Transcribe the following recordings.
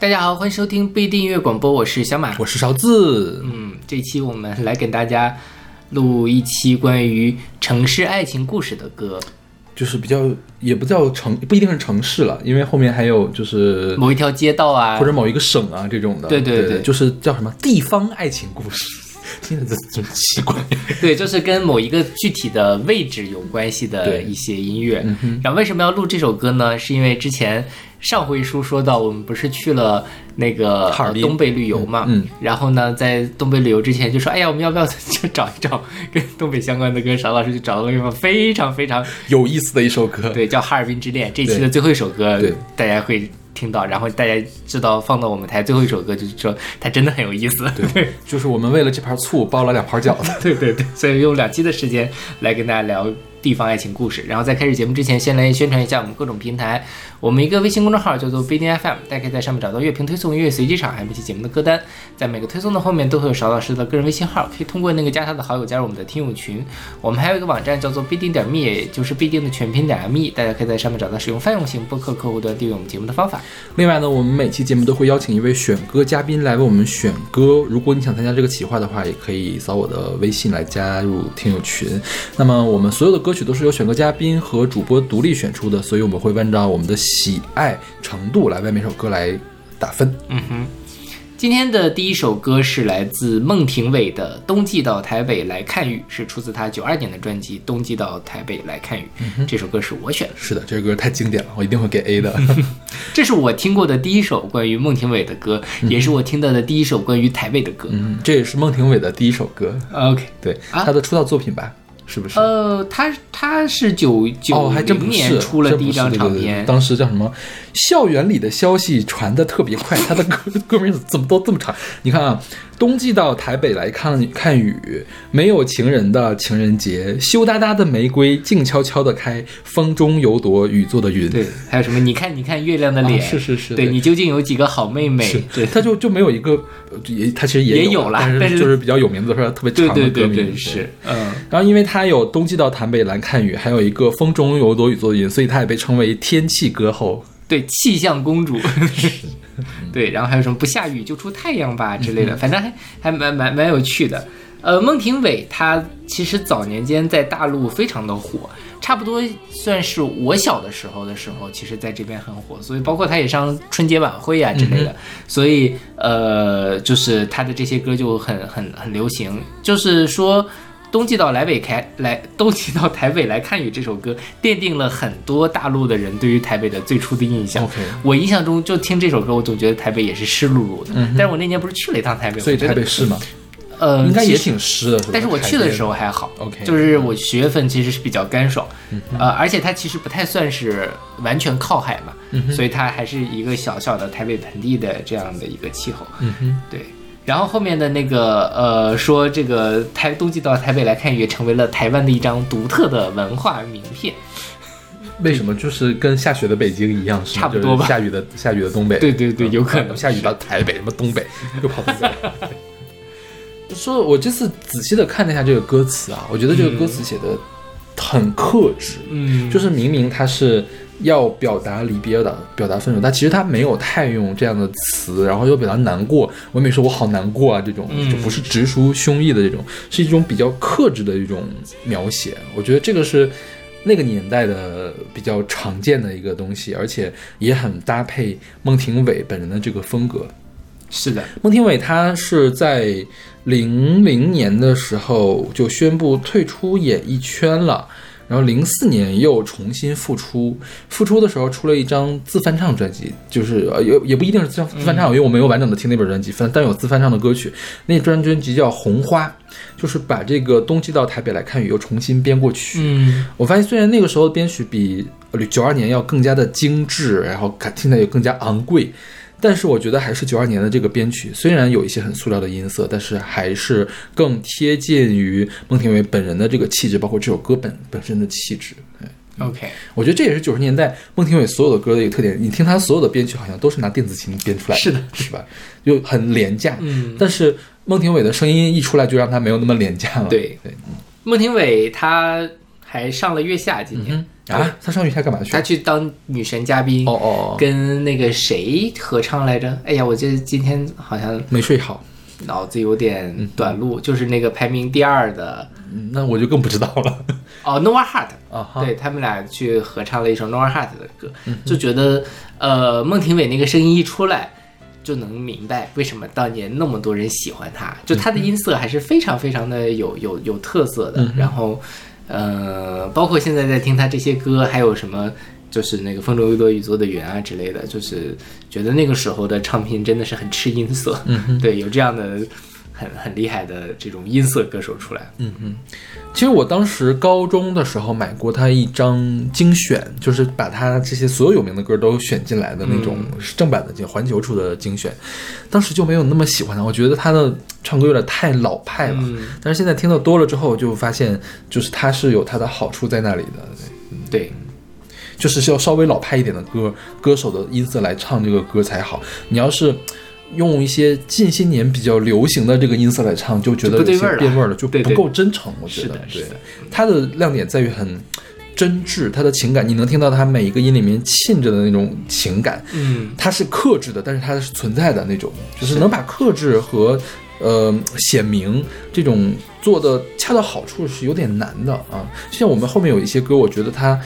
大家好，欢迎收听不一定音乐广播，我是小马。我是勺子，嗯，这期我们来给大家录一期关于城市爱情故事的歌，就是比较也不叫城，不一定是城市了，因为后面还有就是某一条街道啊，或者某一个省啊这种的。对对对。对就是叫什么地方爱情故事，听着这真奇怪。对，就是跟某一个具体的位置有关系的一些音乐。然后为什么要录这首歌呢？是因为之前上回书说到，我们不是去了那个哈尔滨呃东北旅游嘛？嗯然后呢，在东北旅游之前就说，哎呀，我们要不要 就找一找跟东北相关的歌？邵老师就找到了一首非常非常有意思的一首歌。对，叫《哈尔滨之恋》。这期的最后一首歌，对大家会听到，然后大家知道放到我们台最后一首歌，就是说它真的很有意思。对 就是我们为了这盘醋包了两盘饺子。对对对，所以用两期的时间来跟大家聊地方爱情故事。然后在开始节目之前，先来宣传一下我们各种平台。我们一个微信公众号叫做不一定 FM，大家可以在上面找到乐评推送、音乐随机场，还有每期节目的歌单。在每个推送的后面都会有邵老师的个人微信号，可以通过那个加他的好友加入我们的听友群。我们还有一个网站叫做必定点 me，也就是必定的全拼点 me，大家可以在上面找到使用泛用型播客客户端订阅我们节目的方法。另外呢，我们每期节目都会邀请一位选歌嘉宾来为我们选歌。如果你想参加这个企划的话，也可以扫我的微信来加入听友群。那么我们所有的歌曲都是由选歌嘉宾和主播独立选出的，所以我们会按照我们的喜爱程度来为每首歌来打分。嗯哼，今天的第一首歌是来自孟庭苇的《冬季到台北来看雨》，是出自她九二年的专辑《冬季到台北来看雨》。这首歌是我选的，是的，这首歌太经典了，我一定会给 A 的。这是我听过的第一首关于孟庭苇的歌，也是我听到的第一首关于台北的歌。嗯，这也是孟庭苇的第一首歌，OK，对，啊她的出道作品吧？是不是？呃，他他是九哦，九零年，出了第一张不是对对对唱片，当时叫什么？校园里的消息传的特别快，他的歌歌名怎么都这么长？你看啊，冬季到台北来看看雨，没有情人的情人节，羞答答的玫瑰静悄悄的开，风中有朵雨做的云。对，还有什么？你看，你看月亮的脸，啊是是是对对你究竟有几个好妹妹是？对，他就就没有一个，呃也他其实也有有了但是就是比较有名的说特别长的歌名对，是，嗯。然后，因为他有冬季到台北来看雨，还有一个风中有朵雨做的云，所以他也被称为天气歌后。对，气象公主，对，然后还有什么不下雨就出太阳吧之类的，反正还还蛮蛮蛮有趣的。呃，孟庭苇她其实早年间在大陆非常的火，差不多算是我小的时候的时候，其实在这边很火，所以包括她也上春节晚会啊之类的，所以呃，就是她的这些歌就很很很流行，就是说。冬季到来北开来，冬季到台北来看雨这首歌，奠定了很多大陆的人对于台北的最初的印象。我印象中就听这首歌，我总觉得台北也是湿漉漉的。但是我那年不是去了一趟台北，所以台北是吗，呃应该也挺湿的，但是我去的时候还好。OK 就是我十月份其实是比较干爽，呃，而且它其实不太算是完全靠海嘛，所以它还是一个小小的台北盆地的这样的一个气候，嗯哼，对。然后后面的那个呃说这个台冬季到台北来看也，成为了台湾的一张独特的文化名片。为什么？就是跟下雪的北京一样，是差不多吧。下雨的下雨的东北，对对对，有可能。下雨到台北，什么东北又跑东北。对说，我这次仔细的看了一下这个歌词啊，我觉得这个歌词写的很克制，嗯，就是明明他是要表达离别，的表达分手，但其实他没有太用这样的词，然后又表达难过。我没说我好难过啊，这种嗯就不是直抒胸臆的这种，是一种比较克制的一种描写。我觉得这个是那个年代的比较常见的一个东西，而且也很搭配孟庭苇本人的这个风格。是的，孟庭苇她是在零零年的时候就宣布退出演艺圈了，然后零四年又重新复出，复出的时候出了一张自翻唱专辑，就是呃也也不一定是自自翻唱，因为我没有完整的听那本专辑，反但有自翻唱的歌曲。那专专辑叫《红花》，就是把这个冬季到台北来看雨又重新编过曲。嗯我发现虽然那个时候的编曲比九二年要更加的精致，然后看听起来也更加昂贵，但是我觉得还是九二年的这个编曲，虽然有一些很塑料的音色，但是还是更贴近于孟庭苇本人的这个气质，包括这首歌本本身的气质。对，，OK，我觉得这也是九十年代孟庭苇所有的歌的一个特点。你听她所有的编曲，好像都是拿电子琴编出来的，是的是吧？就很廉价。嗯，但是孟庭苇的声音一出来，就让她没有那么廉价了。对对，孟庭苇她还上了月下，今年、啊，他上去他干嘛去？他去当女神嘉宾，哦哦哦，跟那个谁合唱来着？哎呀，我记得今天好像没睡好，脑子有点短路，就是那个排名第二的，嗯那我就更不知道了。哦啊，对他们俩去合唱了一首 Nova Heart 的歌，嗯就觉得呃，孟庭苇那个声音一出来。就能明白为什么当年那么多人喜欢他，就他的音色还是非常非常的有有有特色的。然后，呃，包括现在在听他这些歌，还有什么就是那个风中有朵雨做的云啊之类的，就是觉得那个时候的唱片真的是很吃音色。嗯，对，有这样的很很厉害的这种音色歌手出来。嗯嗯其实我当时高中的时候买过他一张精选，就是把他这些所有有名的歌都选进来的那种是正版的，就环球出的精选。当时就没有那么喜欢他，我觉得他的唱歌有点太老派了。嗯，但是现在听的多了之后，就发现就是他是有他的好处在那里的。对，就是要稍微老派一点的歌，歌手的音色来唱这个歌才好。你要是用一些近些年比较流行的这个音色来唱，就觉得有些就不对味儿了变味儿了，就不够真诚。我觉得是的，是对的，它的亮点在于很真挚，它的情感，你能听到它每一个音里面沁着的那种情感。嗯，它是克制的，但是它是存在的那种，就是能把克制和呃显明这种做的恰到好处是有点难的啊。就像我们后面有一些歌，我觉得它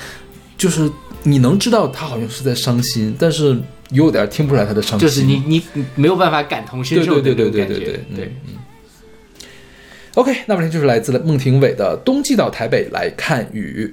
就是你能知道他好像是在伤心，但是有点听不出来他的伤心，就是你你你没有办法感同身受的对对对对对对对对。嗯。OK，那么就是来自孟庭苇的《冬季到台北来看雨》。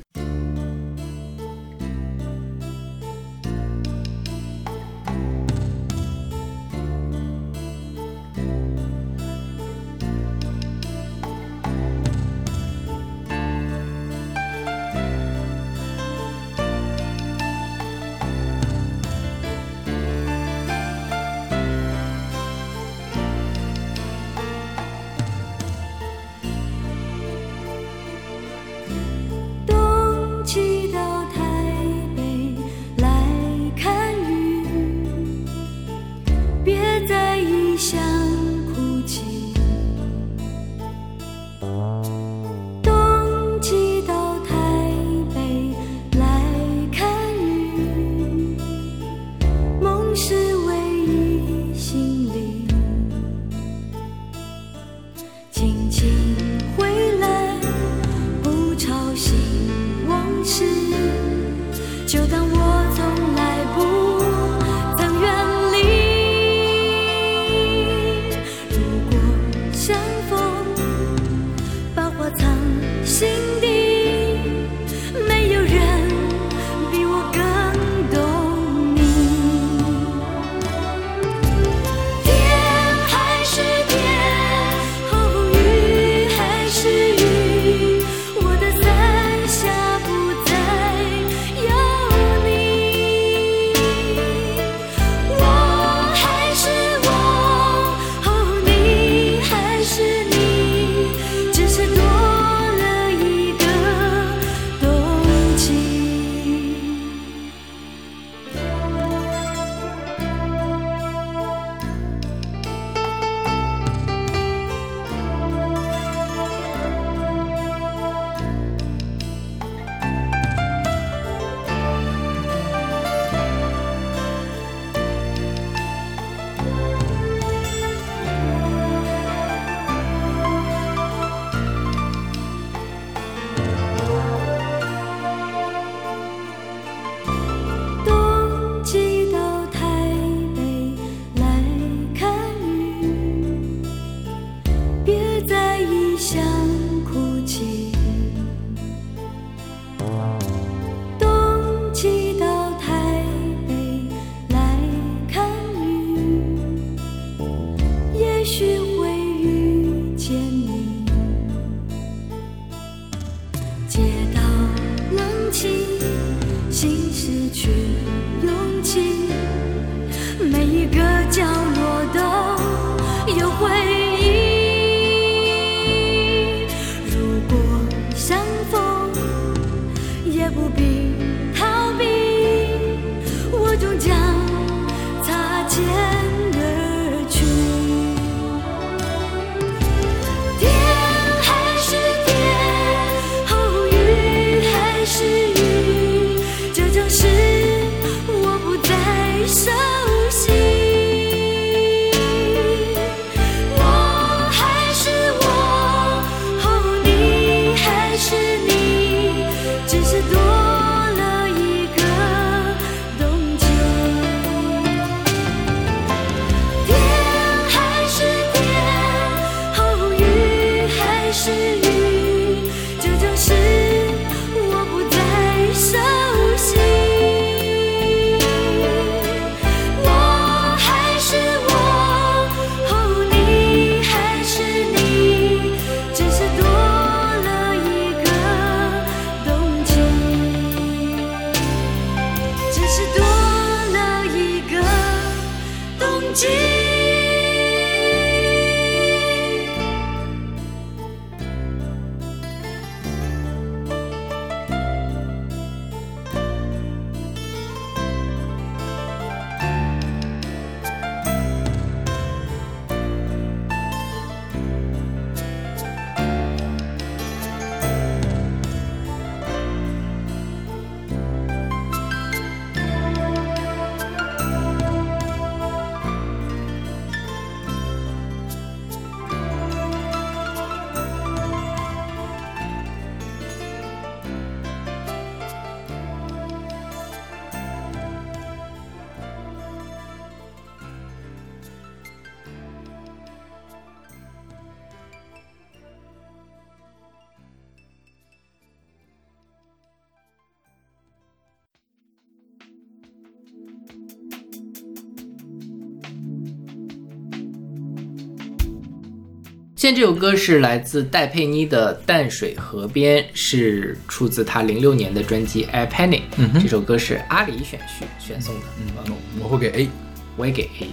这首歌是来自戴佩妮的《淡水河边》，是出自她零六年的专辑《I Penny》。嗯哼这首歌是阿里选序选送的，嗯，我会给 A。我也给 A。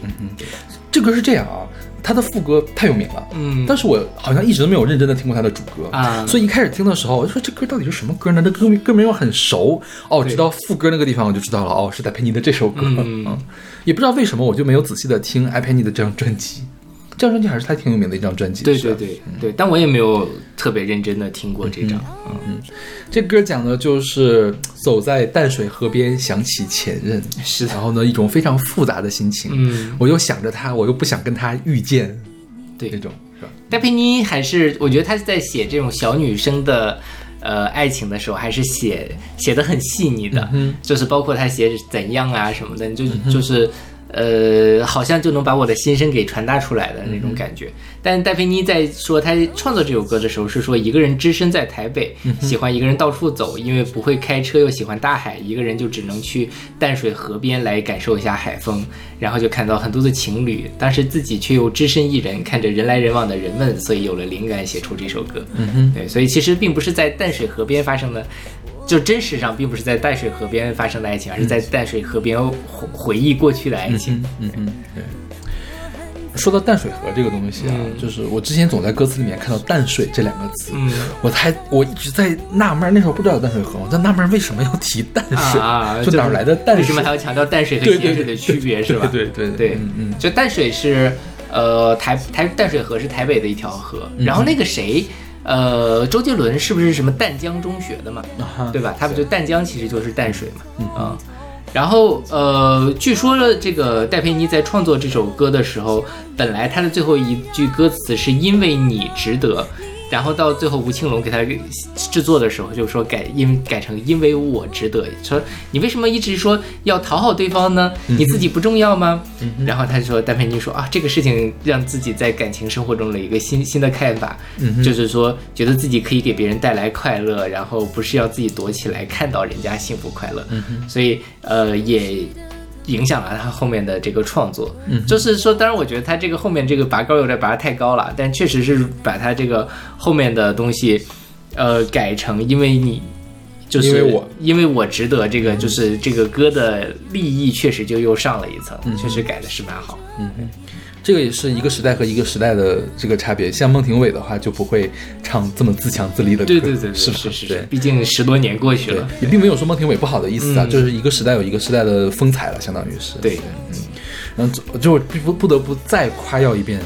这歌是这样啊，它的副歌太有名了，嗯但是我好像一直都没有认真的听过它的主歌啊所以一开始听的时候，我就说这歌到底是什么歌呢？这歌名歌名又很熟，哦，对直到副歌那个地方我就知道了，哦，是戴佩妮的这首歌，嗯也不知道为什么我就没有仔细的听艾佩妮的这张专辑，这张专辑还是他挺有名的一张专辑，对对对对，但我也没有特别认真的听过这张。嗯，这歌讲的就是走在淡水河边，想起前任，是的。然后呢，一种非常复杂的心情，嗯，我又想着他，我又不想跟他遇见，对。那种是吧？戴佩妮还是我觉得她在写这种小女生的。呃，爱情的时候还是写写的很细腻的，嗯就是包括她写怎样啊什么的，就就是呃，好像就能把我的心声给传达出来的那种感觉。但戴佩妮在说她创作这首歌的时候，是说一个人只身在台北，喜欢一个人到处走，因为不会开车又喜欢大海，一个人就只能去淡水河边来感受一下海风，然后就看到很多的情侣，当时自己却又只身一人，看着人来人往的人们，所以有了灵感写出这首歌。嗯哼，对，所以其实并不是在淡水河边发生的，就真实上并不是在淡水河边发生的爱情，而是在淡水河边回回忆过去的爱情。嗯嗯，对。说到淡水河这个东西啊，嗯就是我之前总在歌词里面看到“淡水”这两个字，嗯我还我一直在纳闷，那时候不知道有淡水河，我在纳闷为什么要提淡水，啊，就哪来的淡水？为什么还要强调淡水和咸水的区别是吧？对对对嗯嗯，就淡水是呃台台淡水河是台北的一条河，嗯然后那个谁。呃，周杰伦是不是什么淡江中学的嘛？啊对吧？他不就淡江其实就是淡水嘛。嗯啊然后呃，据说这个戴佩妮在创作这首歌的时候，本来她的最后一句歌词是因为你值得。然后到最后，吴青龙给他制作的时候，就说改因改成因为我值得，说你为什么一直说要讨好对方呢？你自己不重要吗？然后他就说，戴佩妮说啊，这个事情让自己在感情生活中的一个新新的看法，就是说觉得自己可以给别人带来快乐，然后不是要自己躲起来看到人家幸福快乐，所以呃也。影响了他后面的这个创作，嗯，就是说，当然我觉得他这个后面这个拔高有点拔得太高了，但确实是把他这个后面的东西，呃，改成因为你，就是因为我。因为我值得这个，就是这个歌的立意确实就又上了一层，确实改的是蛮好，这个也是一个时代和一个时代的这个差别。像孟庭苇的话，就不会唱这么自强自立的歌，对对对，对是吧是是对是，毕竟十多年过去了，，也并没有说孟庭苇不好的意思啊，嗯就是一个时代有一个时代的风采了，相当于是。对，嗯然后就就不不得不再夸耀一遍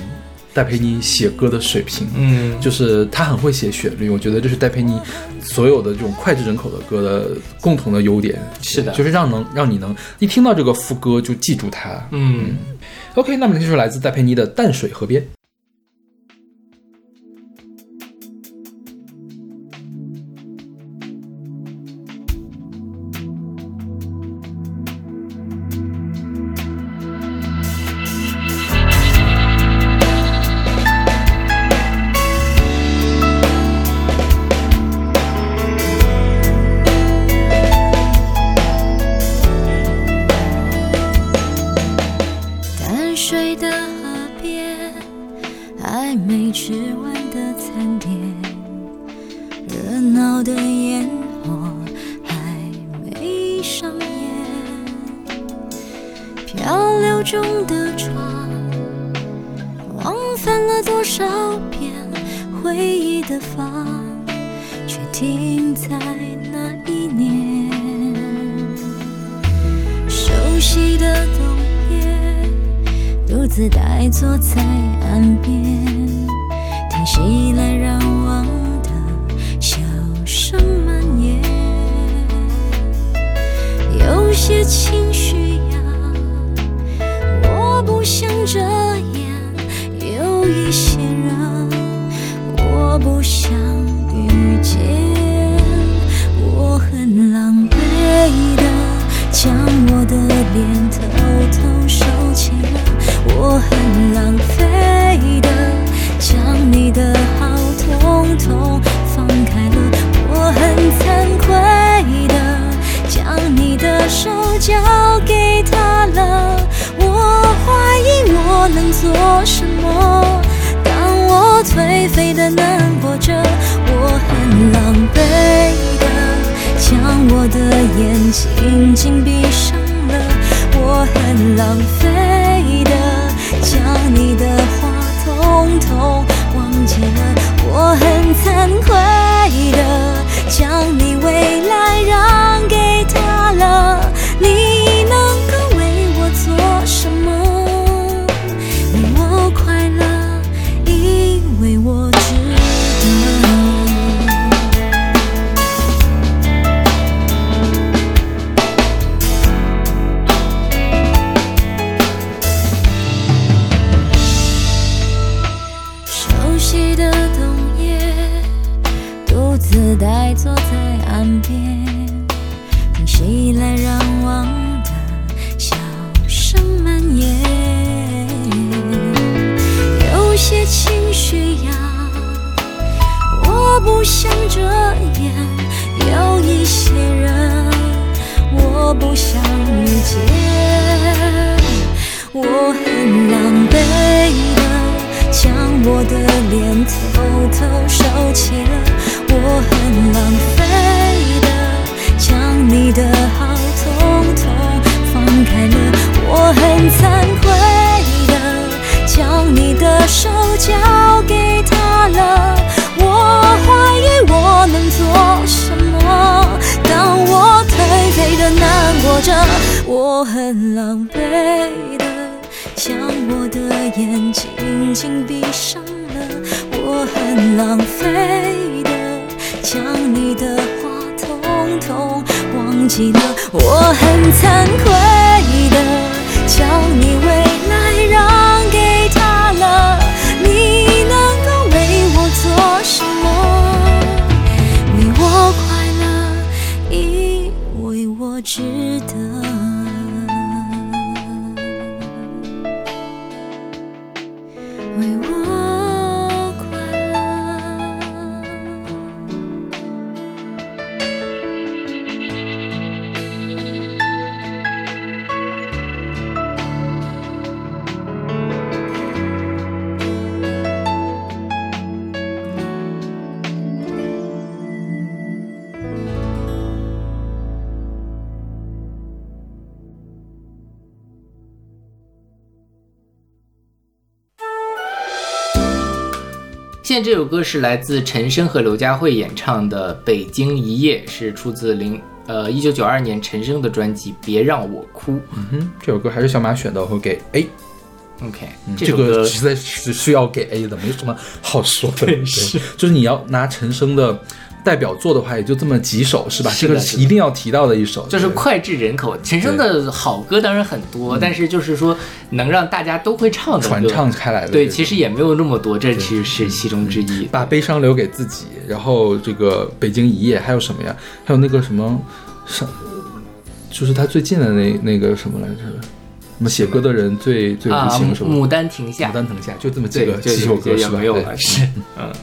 戴佩妮写歌的水平。嗯，就是她很会写旋律，我觉得这是戴佩妮所有的这种脍炙人口的歌的共同的优点。是的就是让能让你能一听到这个副歌就记住它。嗯。OK，那么这就是来自戴佩妮的《淡水河边》。我很惭愧的叫你为在这首歌是来自陈升和刘佳慧演唱的《北京一夜》，是出自零呃一九九二年陈升的专辑《别让我哭》。嗯哼，这首歌还是小马选的，我会给 A。OK，嗯这个实在是需要给 A 的，没什么好说的。对是就是你要拿陈升的代表作的话，也就这么几首，是吧？这个一定要提到的一首，就是脍炙人口。陈升的好歌当然很多，但是就是说能让大家都会唱的传唱开来的。对，其实也没有那么多，这其实是其中之一。把悲伤留给自己，然后这个北京一夜还有什么呀？还有那个什么上，就是他最近的那那个什么来着？什么写歌的人最最啊，无情是吧？牡丹亭下牡，丹亭下，就这么几个几首歌是没有了，对是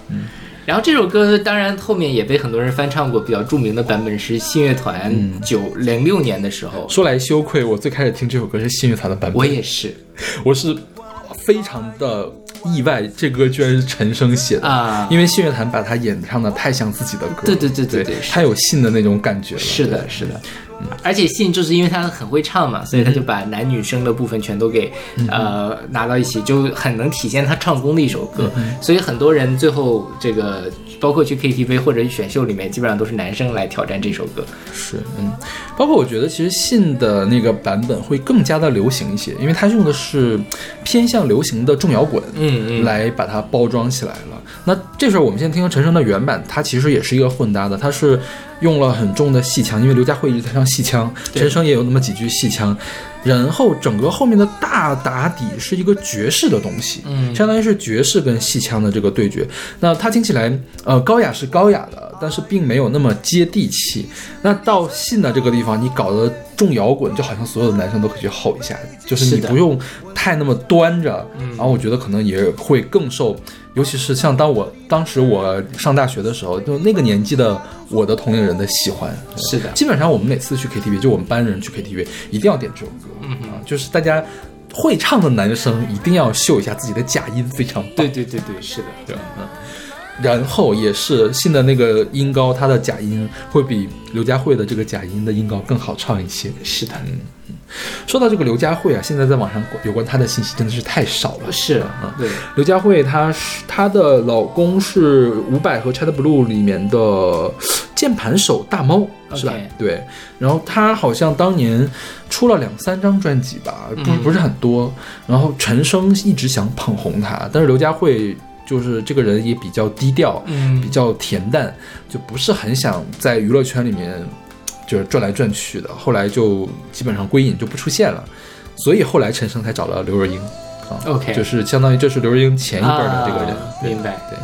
嗯。然后这首歌当然后面也被很多人翻唱过，比较著名的版本是信乐团嗯。九零六年的时候，说来羞愧，我最开始听这首歌是信乐团的版本，我也是。我是非常的意外，这歌居然是陈升写的啊。因为信乐团把它演唱的太像自己的歌，对对对对对对太有信的那种感觉了。是的，是的。而且信就是因为他很会唱嘛，所以他就把男女生的部分全都给、呃拿到一起，就很能体现他唱功的一首歌。所以很多人最后这个包括去 KTV 或者选秀里面，基本上都是男生来挑战这首歌。是，嗯，包括我觉得其实信的那个版本会更加的流行一些，因为他用的是偏向流行的重摇滚，嗯嗯来把它包装起来了。那这时候我们现在听陈升的原版，它其实也是一个混搭的，它是用了很重的戏腔，因为刘佳慧一直在唱戏腔，陈升也有那么几句戏腔，然后整个后面的大打底是一个爵士的东西，嗯相当于是爵士跟戏腔的这个对决。那它听起来，呃，高雅是高雅的，但是并没有那么接地气。那到信的这个地方，你搞得重摇滚，就好像所有的男生都可以去吼一下，就是你不用太那么端着，然后我觉得可能也会更受，尤其是像当我当时我上大学的时候，就那个年纪的我的同龄人的喜欢。是的，基本上我们每次去 KTV，就我们班人去 KTV，一定要点这首歌，嗯啊，就是大家会唱的男生一定要秀一下自己的假音，非常棒。对对对对，是的，对，嗯。然后也是信的那个音高，他的假音会比刘佳慧的这个假音的音高更好唱一些。是的，说到这个刘佳慧啊，现在在网上有关她的信息真的是太少了。是啊，对，刘佳慧她是她的老公是伍佰和 Chat Blue 里面的键盘手大猫，是吧对。然后她好像当年出了两三张专辑吧，不嗯不是很多。然后陈升一直想捧红她，但是刘佳慧就是这个人也比较低调，嗯比较恬淡，就不是很想在娱乐圈里面就是转来转去的。后来就基本上归隐就不出现了，所以后来陈升才找了刘若英。啊 OK 就是相当于这是刘若英前一辈儿的这个人，啊明白对，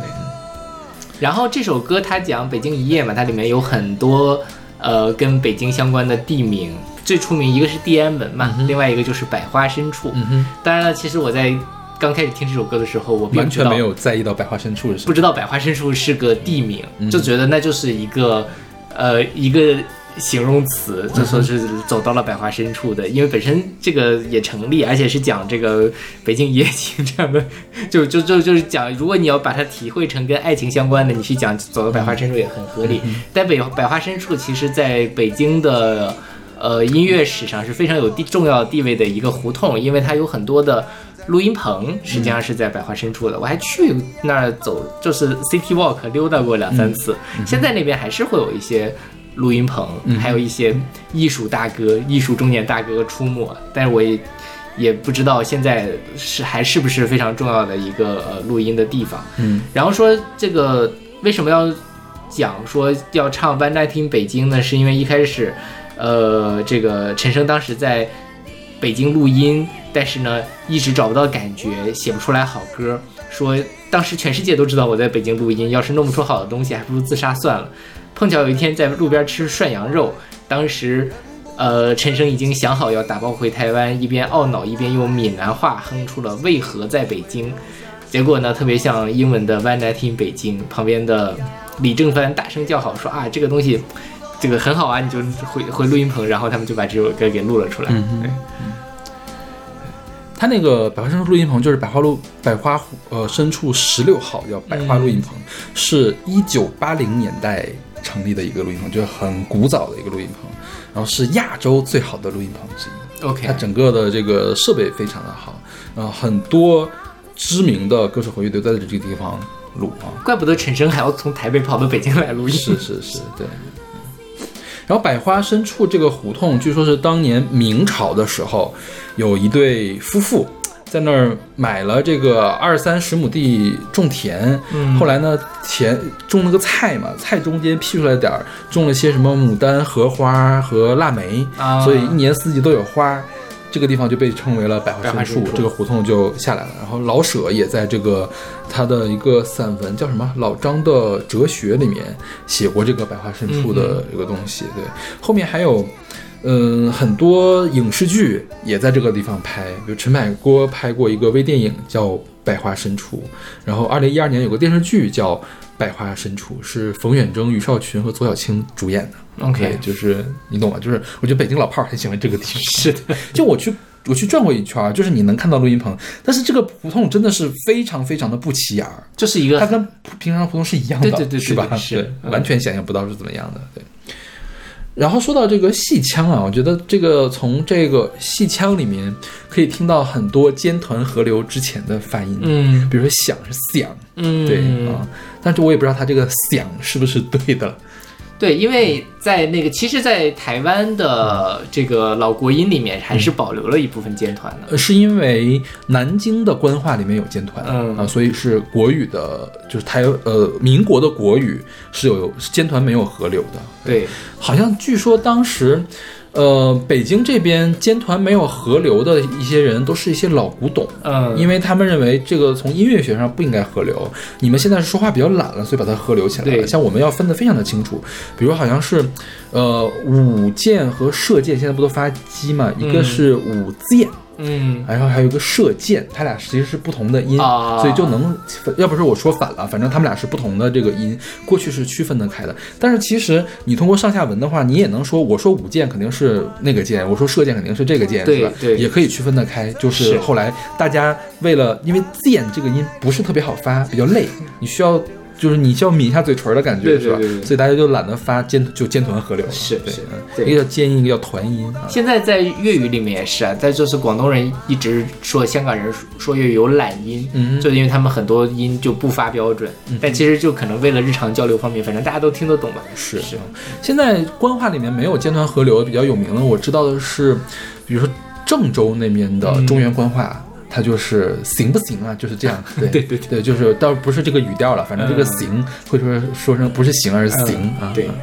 然后这首歌它讲北京一夜嘛，它里面有很多呃跟北京相关的地名，最出名一个是地安门嘛，另外一个就是百花深处。嗯哼，当然了，其实我在刚开始听这首歌的时候，我完全没有在意到百花深处是什么。不知道百花深处是个地名，嗯就觉得那就是一个呃一个形容词，就说是走到了百花深处的，因为本身这个也成立，而且是讲这个北京一夜情这样的，就就就就是讲，如果你要把它体会成跟爱情相关的，你去讲走到百花深处也很合理。但北百花深处其实在北京的。呃，音乐史上是非常有地重要地位的一个胡同，因为它有很多的录音棚，实际上是在百花深处的。我还去那儿走，就是 City Walk 溜达过两三次。现在那边还是会有一些录音棚，还有一些艺术大哥、艺术中年大哥出没，但是我也也不知道现在是还是不是非常重要的一个呃录音的地方。嗯，然后说这个为什么要讲说要唱《One Night in 北京》呢？是因为一开始，呃，这个陈升当时在北京录音，但是呢一直找不到感觉，写不出来好歌。说当时全世界都知道我在北京录音，要是弄不出好的东西，还不如自杀算了。碰巧有一天在路边吃涮羊肉，当时。呃，陈升已经想好要打包回台湾，一边懊恼一边用闽南话哼出了“为何在北京”，结果呢，特别像英文的 One Night in 北京，旁边的李正帆大声叫好说啊，这个东西，这个很好啊，你就回回录音棚，然后他们就把这首歌给录了出来。嗯对他那个百花深处录音棚就是百花路百花湖呃深处十六号叫百花录音棚，是一九八零年代成立的一个录音棚，就是很古早的一个录音棚，然后是亚洲最好的录音棚之一。OK，它整个的这个设备非常的好，然后，很多知名的歌手和乐队都在这个地方录啊。怪不得陈升还要从台北跑到北京来录音。是是是，对。然后百花深处这个胡同，据说是当年明朝的时候，有一对夫妇在那儿买了这个二三十亩地种田，嗯后来呢，田种了个菜嘛，菜中间辟出来点儿，种了些什么牡丹、荷花和腊梅，啊所以一年四季都有花。这个地方就被称为了百花深处，深处这个胡同就下来了。然后老舍也在这个他的一个散文叫什么《老张的哲学》里面写过这个百花深处的一个东西。对，后面还有。嗯，很多影视剧也在这个地方拍，比如陈凯歌拍过一个微电影叫《百花深处》，然后二零一二年有个电视剧叫《百花深处》，是冯远征、于少群和左小青主演的。OK 对就是你懂吗？就是我觉得北京老炮儿很喜欢这个地方。是的，就我去我去转过一圈儿，就是你能看到录音棚，但是这个胡同真的是非常非常的不起眼儿，这是一个它跟平常胡同是一样的，对对对对是吧？是嗯完全想象不到是怎么样的。对。然后说到这个戏腔啊，我觉得这个从这个戏腔里面可以听到很多尖团河流之前的发音，嗯比如说响是响，嗯，对啊，但是我也不知道它这个响是不是对的。对，因为在那个，其实，在台湾的这个老国音里面，还是保留了一部分尖团的。呃，是因为南京的官话里面有尖团，嗯啊，所以是国语的，就是台呃民国的国语是有尖团没有河流的。对，好像据说当时，呃，北京这边尖团没有合流的一些人，都是一些老古董。嗯，因为他们认为这个从音乐学上不应该合流，你们现在是说话比较懒了，所以把它合流起来了。像我们要分得非常的清楚，比如好像是，呃，舞剑和射箭现在不都发鸡嘛？一个嗯是舞剑，嗯，然后还有一个射箭，它俩其实是不同的音，啊所以就能，要不是我说反了，反正他们俩是不同的这个音，过去是区分得开的。但是其实你通过上下文的话，你也能说，我说舞剑肯定是那个箭，我说射箭肯定是这个箭，对是吧？对也可以区分得开。就是是后来大家为了，因为箭这个音不是特别好发，比较累，你需要。就是你需要抿一下嘴唇的感觉，是吧？所以大家就懒得发尖，就尖团合流是是一个叫尖音，一个叫团音啊。现在在粤语里面也是啊，在就是广东人一直说香港人说粤语有懒音，嗯就因为他们很多音就不发标准，但其实就可能为了日常交流方面，反正大家都听得懂吧。是是，现在官话里面没有尖团河流比较有名的，我知道的是，比如说郑州那边的嗯中原官话。它就是行不行啊？就是这样，对对对对，就是倒不是这个语调了，反正这个嗯行会说说成不是行而是行啊。嗯对嗯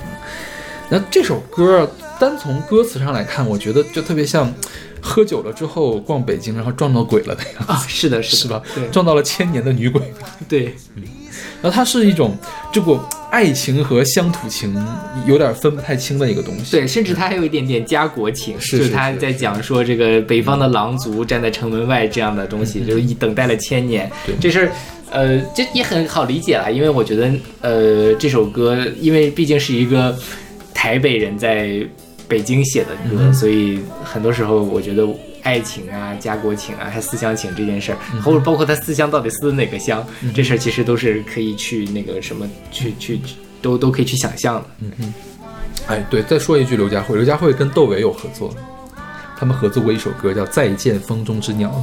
那这首歌单从歌词上来看，我觉得就特别像喝酒了之后逛北京，然后撞到鬼了那样，啊，是的，是的是吧？对撞到了千年的女鬼。对，然后它是一种这个爱情和乡土情有点分不太清的一个东西。对，甚至他还有一点点家国情，是就是他在讲说这个北方的狼族站在城门外这样的东西，就是一等待了千年嗯对。这事儿，呃，这也很好理解了，因为我觉得，呃，这首歌因为毕竟是一个台北人在北京写的歌，嗯所以很多时候我觉得。爱情啊，家国情啊，还思乡情这件事儿，嗯或者包括他思乡到底思哪个乡，这事儿其实都是可以去那个什么，去去去都都可以去想象的。嗯嗯哎，对，再说一句，刘佳慧，刘佳慧跟窦唯有合作，他们合作过一首歌叫《再见风中之鸟。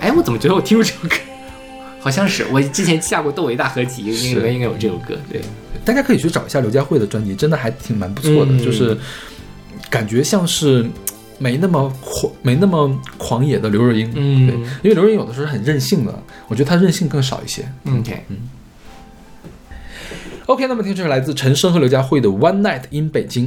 哎，我怎么觉得我听过这首歌？好像是我之前下过窦唯大合集，那个里面应该有这首歌。对，》，大家可以去找一下刘佳慧的专辑，真的还挺蛮不错的，嗯。就是感觉像是没那么狂、没那么狂野的刘若英。嗯对，因为刘若英有的时候是很任性的，我觉得她任性更少一些。嗯，OK，OK，那么听这是来自陈升和刘佳慧的《One Night in 北京》。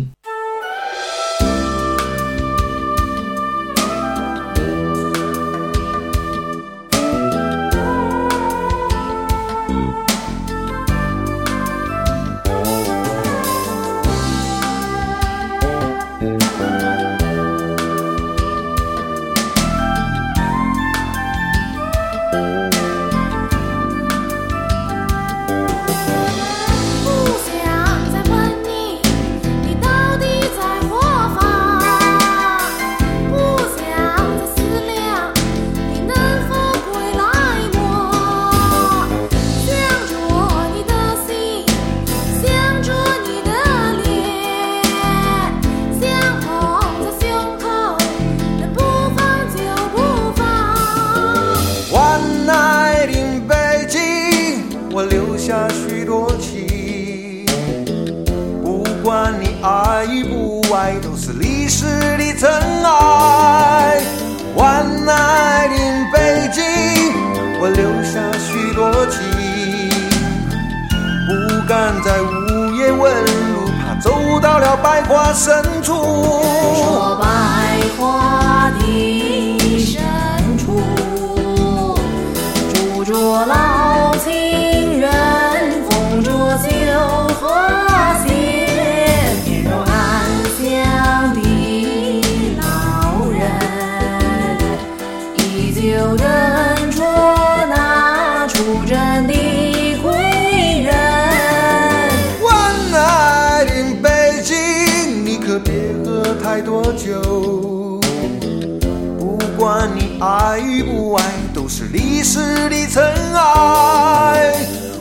不管你爱与不爱，都是历史的尘埃。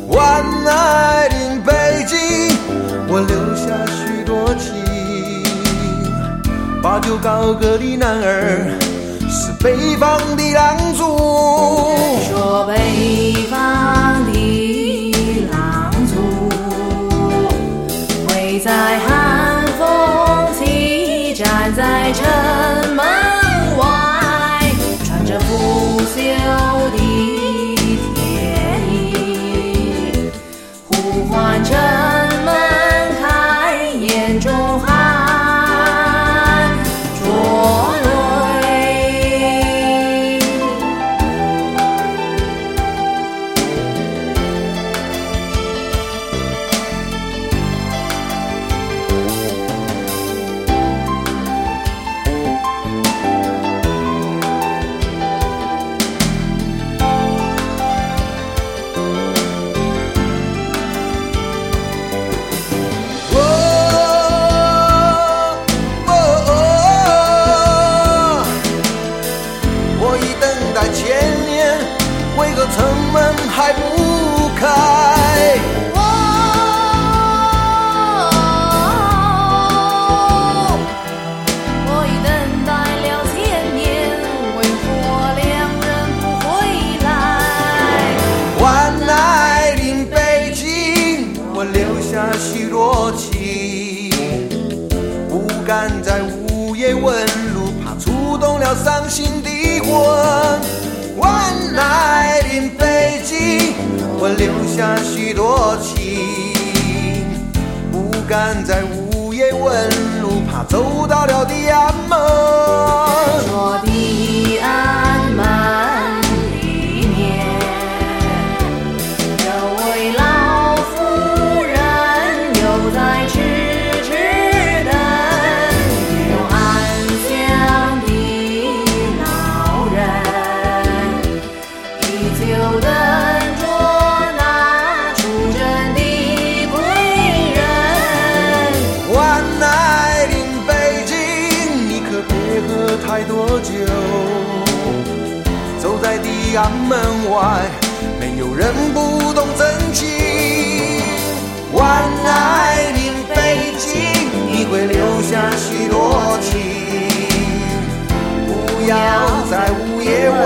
One night in 北京，我留下许多情。八九高个的男儿是北方的狼族。说北方的狼族会在我留下许多情，不敢在午夜问路，怕走到了地安门。在地安门外，没有人不懂真情。万籁临北京，你会留下许多情。不要在午夜问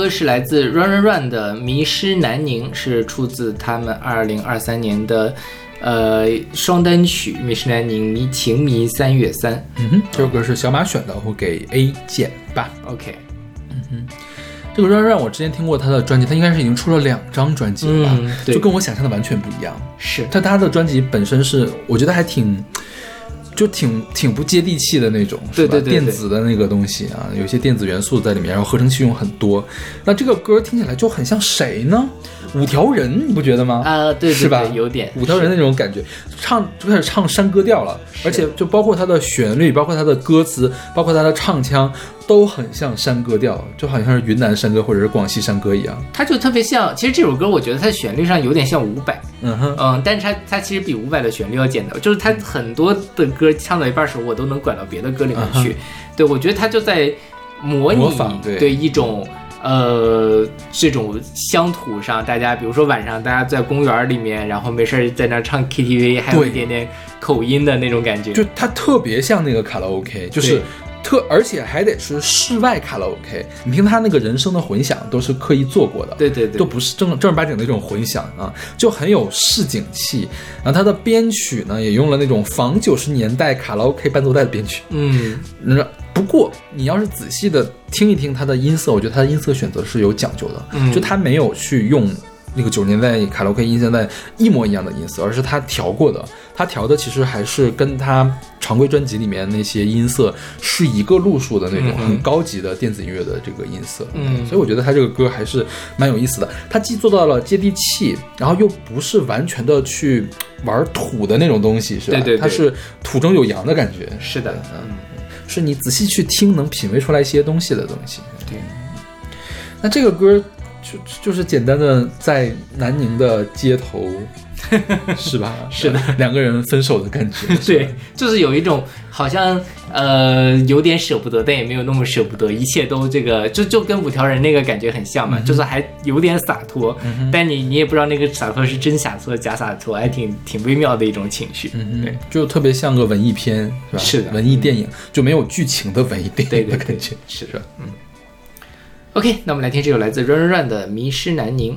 歌是来自 Run Run Run 的《迷失南宁》，是出自他们二零二三年的呃双单曲《迷失南宁迷情迷三月三》。嗯哼，这首歌是小马选的，我给 A 减吧。OK，这个 Run Run 我之前听过他的专辑，他应该是已经出了两张专辑了吧，嗯对就跟我想象的完全不一样。是但他的专辑本身是，我觉得还挺，就挺挺不接地气的那种，是吧对对对对电子的那个东西啊，有些电子元素在里面，然后合成器用很多。那这个歌听起来就很像谁呢？五条人，你不觉得吗？啊，对对是吧，有点五条人那种感觉，唱就开始唱山歌调了，而且就包括它的旋律，包括它的歌词，包括它的唱腔，都很像山歌调，就好像是云南山歌或者是广西山歌一样。它就特别像，其实这首歌我觉得它旋律上有点像伍佰，嗯哼，嗯，但是它它其实比伍佰的旋律要简单，就是它很多的歌唱到一半的时候，我都能拐到别的歌里面去。对，我觉得它就在模仿对一种呃这种乡土上，大家比如说晚上大家在公园里面，然后没事儿在那唱 KTV，还有一点点口音的那种感觉。就它特别像那个卡拉 OK，就是对特，而且还得是室外卡拉 OK。你听他那个人声的混响都是刻意做过的，对对对都不是正正儿八经的那种混响啊，就很有市井气。然后他的编曲呢，也用了那种仿九十年代卡拉 OK 伴奏带的编曲。嗯，那，不过你要是仔细的听一听它的音色，我觉得它的音色选择是有讲究的，嗯就它没有去用那个九十年代卡拉 OK 音色带一模一样的音色，而是它调过的。它调的其实还是跟他常规专辑里面那些音色是一个路数的那种很高级的电子音乐的这个音色。嗯所以我觉得他这个歌还是蛮有意思的。他既做到了接地气，然后又不是完全的去玩土的那种东西，是吧？对对对它是土中有洋的感觉。是的，嗯，是你仔细去听能品味出来一些东西的东西。对，那这个歌就就是简单的在南宁的街头，是吧？是的，两个人分手的感觉。对，就是有一种好像呃有点舍不得，但也没有那么舍不得，一切都这个就就跟五条人那个感觉很像嘛，就是还有点洒脱，但你你也不知道那个洒脱是真洒脱假洒脱，还挺挺微妙的一种情绪。嗯对，就特别像个文艺片，是吧？是的文艺电影就没有剧情的文艺电影的感觉。是的，嗯。OK，那我们来听这首来自 Run Run Run 的《迷失南宁》。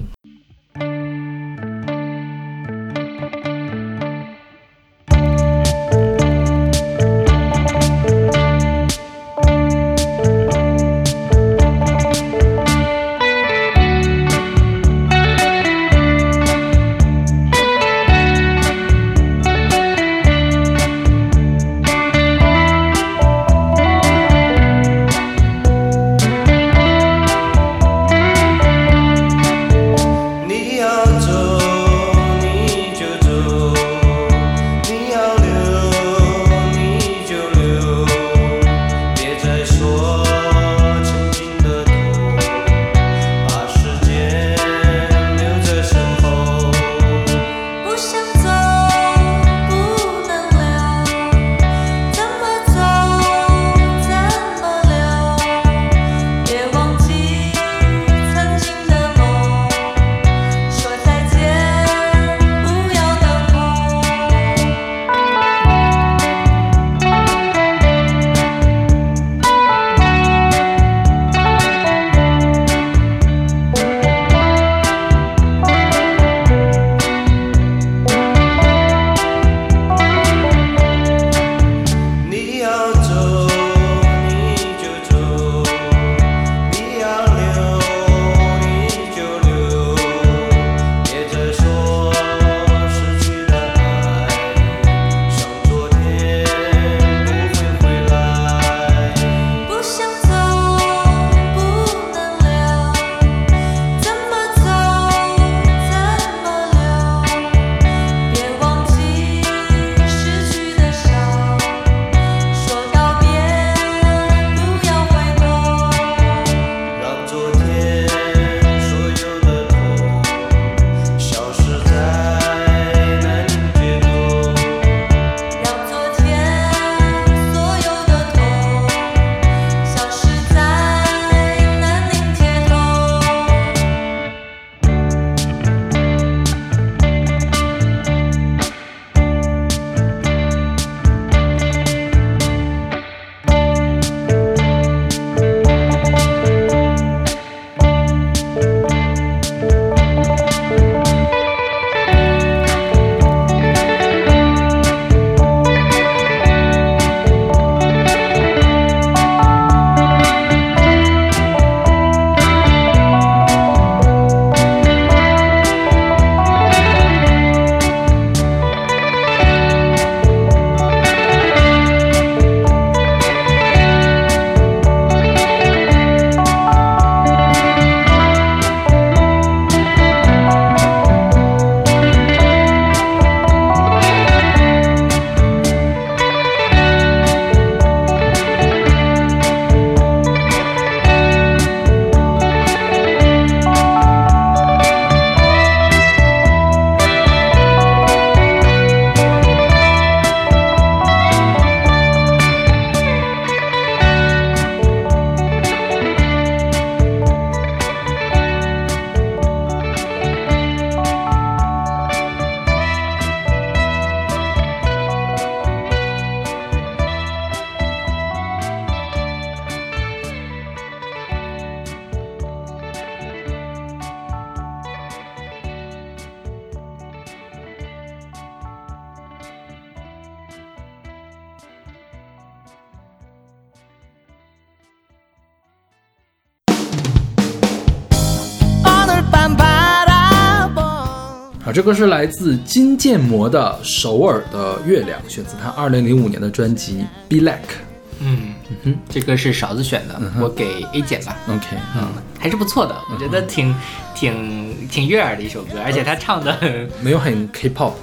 这个是来自金建模的《首尔的月亮》，选自他二零零五年的专辑《Be Like 嗯哼这歌是勺子选的，我给 A 减吧。》。OK，嗯，还是不错的，我觉得挺挺挺悦耳的一首歌，而且他唱的，没有很 K-pop，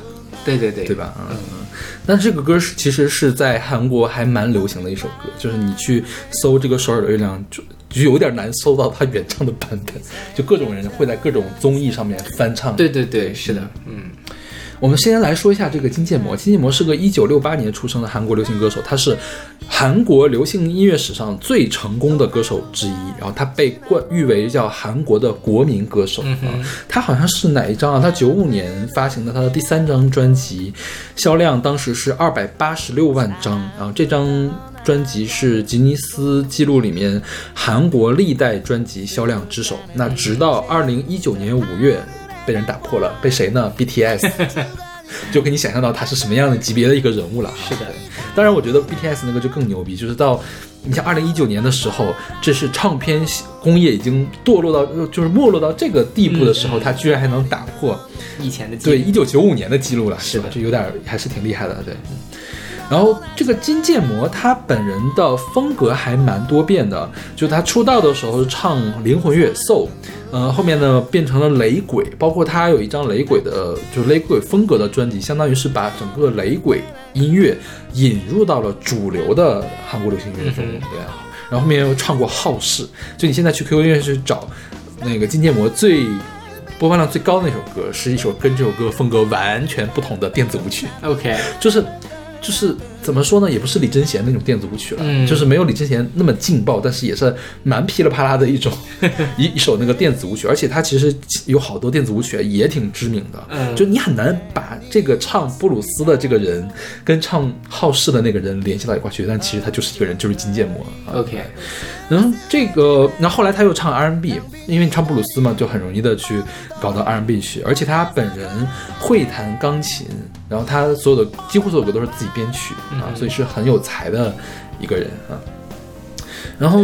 对对对对？吧？嗯嗯。但这个歌是其实是在韩国还蛮流行的一首歌，就是你去搜这个《首尔的月亮》，就就有点难搜到他原唱的版本，就各种人会在各种综艺上面翻唱。对对对，是的，嗯我们先来说一下这个金建模。金建模是个一九六八年出生的韩国流行歌手，他是韩国流行音乐史上最成功的歌手之一。然后他被冠誉为叫韩国的国民歌手啊。他好像是哪一张啊？他九五年发行的他的第三张专辑，销量当时是二百八十六万张。然后这张专辑是吉尼斯纪录里面韩国历代专辑销量之首。那直到二零一九年五月。被人打破了，被谁呢？BTS，就可以想象到他是什么样的级别的一个人物了。是的，当然我觉得 BTS 那个就更牛逼，就是到你像二零一九年的时候，这是唱片工业已经堕落到就是没落到这个地步的时候，他居然还能打破以前的记对忆一九九五年的记录了，是的吧？这有点还是挺厉害的，对。然后这个金建模他本人的风格还蛮多变的，就他出道的时候是唱灵魂乐 soul，呃，后面呢变成了雷鬼，包括他有一张雷鬼的，就是雷鬼风格的专辑，相当于是把整个雷鬼音乐引入到了主流的韩国流行音乐中，对啊。然后后面又唱过好事，就你现在去 QQ 音乐去找那个金建模最播放量最高的那首歌，是一首跟这首歌风格完全不同的电子舞曲，OK，就是就是怎么说呢，也不是李贞贤那种电子舞曲了，嗯就是没有李贞贤那么劲爆，但是也是蛮噼里啪啦的一种 一一首那个电子舞曲，而且它其实有好多电子舞曲也挺知名的，嗯就你很难把这个唱布鲁斯的这个人跟唱好事的那个人联系到一块去，但其实他就是一个人，就是金建模啊。OK，然后这个，然后后来他又唱 R&B，因为你唱布鲁斯嘛，就很容易的去搞到 R&B 去。而且他本人会弹钢琴，然后他所有的几乎所有歌都是自己编曲啊，所以是很有才的一个人啊。然后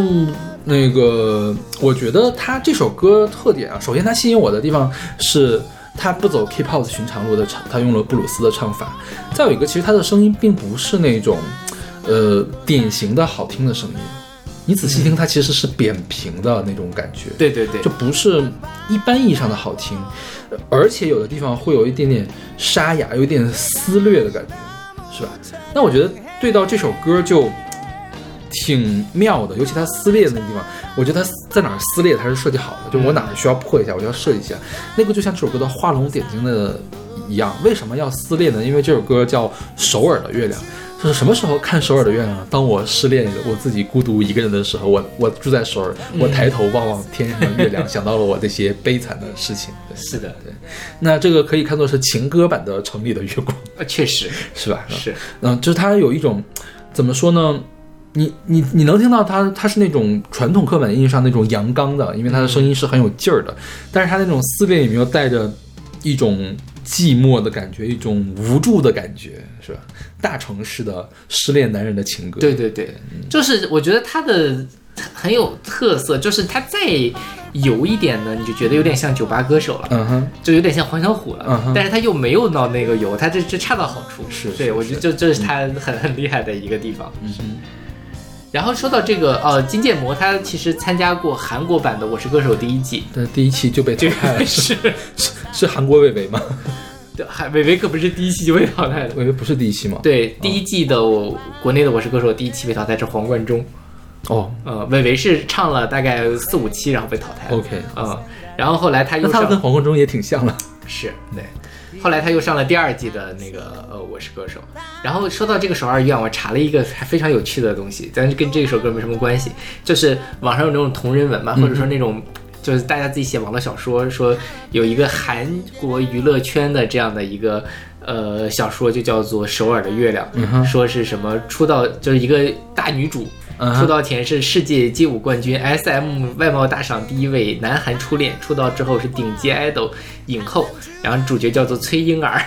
那个，我觉得他这首歌特点啊，首先他吸引我的地方是。他不走 K-pop 的寻常路的唱，他用了布鲁斯的唱法。再有一个，其实他的声音并不是那种，呃，典型的好听的声音。你仔细听，他其实是扁平的那种感觉，对对对就，不是一般意义上的好听，呃而且有的地方会有一点点沙哑，有一点撕裂的感觉，是吧？那我觉得对到这首歌就挺妙的，尤其它撕裂的那个地方，我觉得它在哪撕裂它是设计好的，就我哪儿需要破一下，我就要设计一下，那个就像这首歌的画龙点睛的一样。为什么要撕裂呢？因为这首歌叫《首尔的月亮》。就是什么时候看首尔的月亮呢？当我失恋，我自己孤独一个人的时候，我我住在首尔，我抬头望望天上的月亮，想到了我这些悲惨的事情。对，是的，对。那这个可以看作是情歌版的《城里的月光》，啊确实 是吧？是，嗯，就是它有一种怎么说呢？你你你能听到他，他是那种传统刻板印象上那种阳刚的，因为他的声音是很有劲儿的，但是他那种撕裂里面又带着一种寂寞的感觉，一种无助的感觉，是吧？大城市的失恋男人的情歌，对对对，就是我觉得他的很有特色，就是他再油一点呢，你就觉得有点像酒吧歌手了。嗯哼，就有点像黄小琥了，嗯哼但是他又没有到那个油，他这这恰到好处。是是对我觉得这这是他很很厉害的一个地方。嗯哼，然后说到这个，呃，金建模他其实参加过韩国版的《我是歌手》第一季，但第一期就被淘汰了，是 是，是是韩国伟伟吗？对还伟伟可不是第一期就被淘汰的。伟伟不是第一期吗？，对，第一季的我国内的《我是歌手》第一期被淘汰是黄贯中，哦呃，伟伟是唱了大概四五期，然后被淘汰了。，OK，嗯，然后后来他那又上他跟黄贯中也挺像了。是对，后来他又上了第二季的那个呃《我是歌手》，然后说到这个首尔愿，我查了一个还非常有趣的东西，但是跟这首歌没什么关系，就是网上有那种同人文嘛，或者说那种。就是大家自己写网络小说，说有一个韩国娱乐圈的这样的一个呃小说，就叫做《首尔的月亮》，说是什么出道就是一个大女主，出道前是世界街舞冠军，SM 外貌大赏第一位，南韩初恋，出道之后是顶级 idol 影后，然后主角叫做崔婴儿。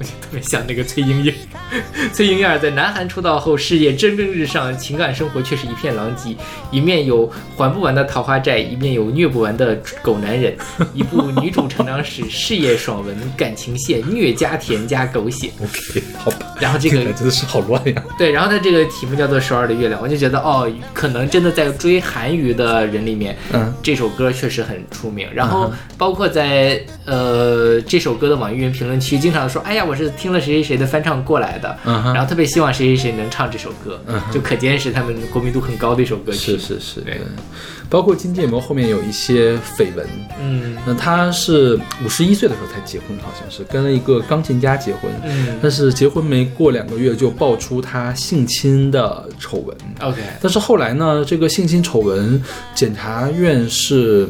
我就特别像那个崔莺莺。崔莺莺在南韩出道后，事业蒸蒸日上，情感生活却是一片狼藉。一面有还不完的桃花债，一面有虐不完的狗男人。一部女主成长史，事业爽文，感情线，虐加甜加狗血。OK，好吧。然后这个真的是好乱呀。对，然后它这个题目叫做《首尔的月亮》，我就觉得哦，可能真的在追韩娱的人里面，嗯，这首歌确实很出名。然后包括在呃这首歌的网易云评论区，经常说，哎呀，我是听了谁谁谁的翻唱过来的，嗯然后特别希望谁谁谁能唱这首歌，嗯就可见是他们国民度很高的一首歌曲。是是是，对对。包括金建模后面有一些绯闻，嗯。那他是五十一岁的时候才结婚，好像是跟了一个钢琴家结婚，嗯。但是结婚没过两个月就爆出他性侵的丑闻。，OK，但是后来呢，这个性侵丑闻，检察院是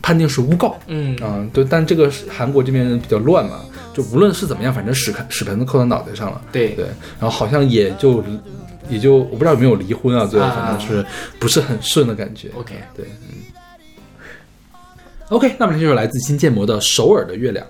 判定是诬告。嗯。啊、对，但这个是韩国这边比较乱嘛，就无论是怎么样，反正屎盆屎盆子扣到脑袋上了。对对，然后好像也就也就我不知道有没有离婚啊，最后啊反正是不是很顺的感觉。，OK，对，嗯。OK，那么这就是来自新建模的《首尔的月亮》。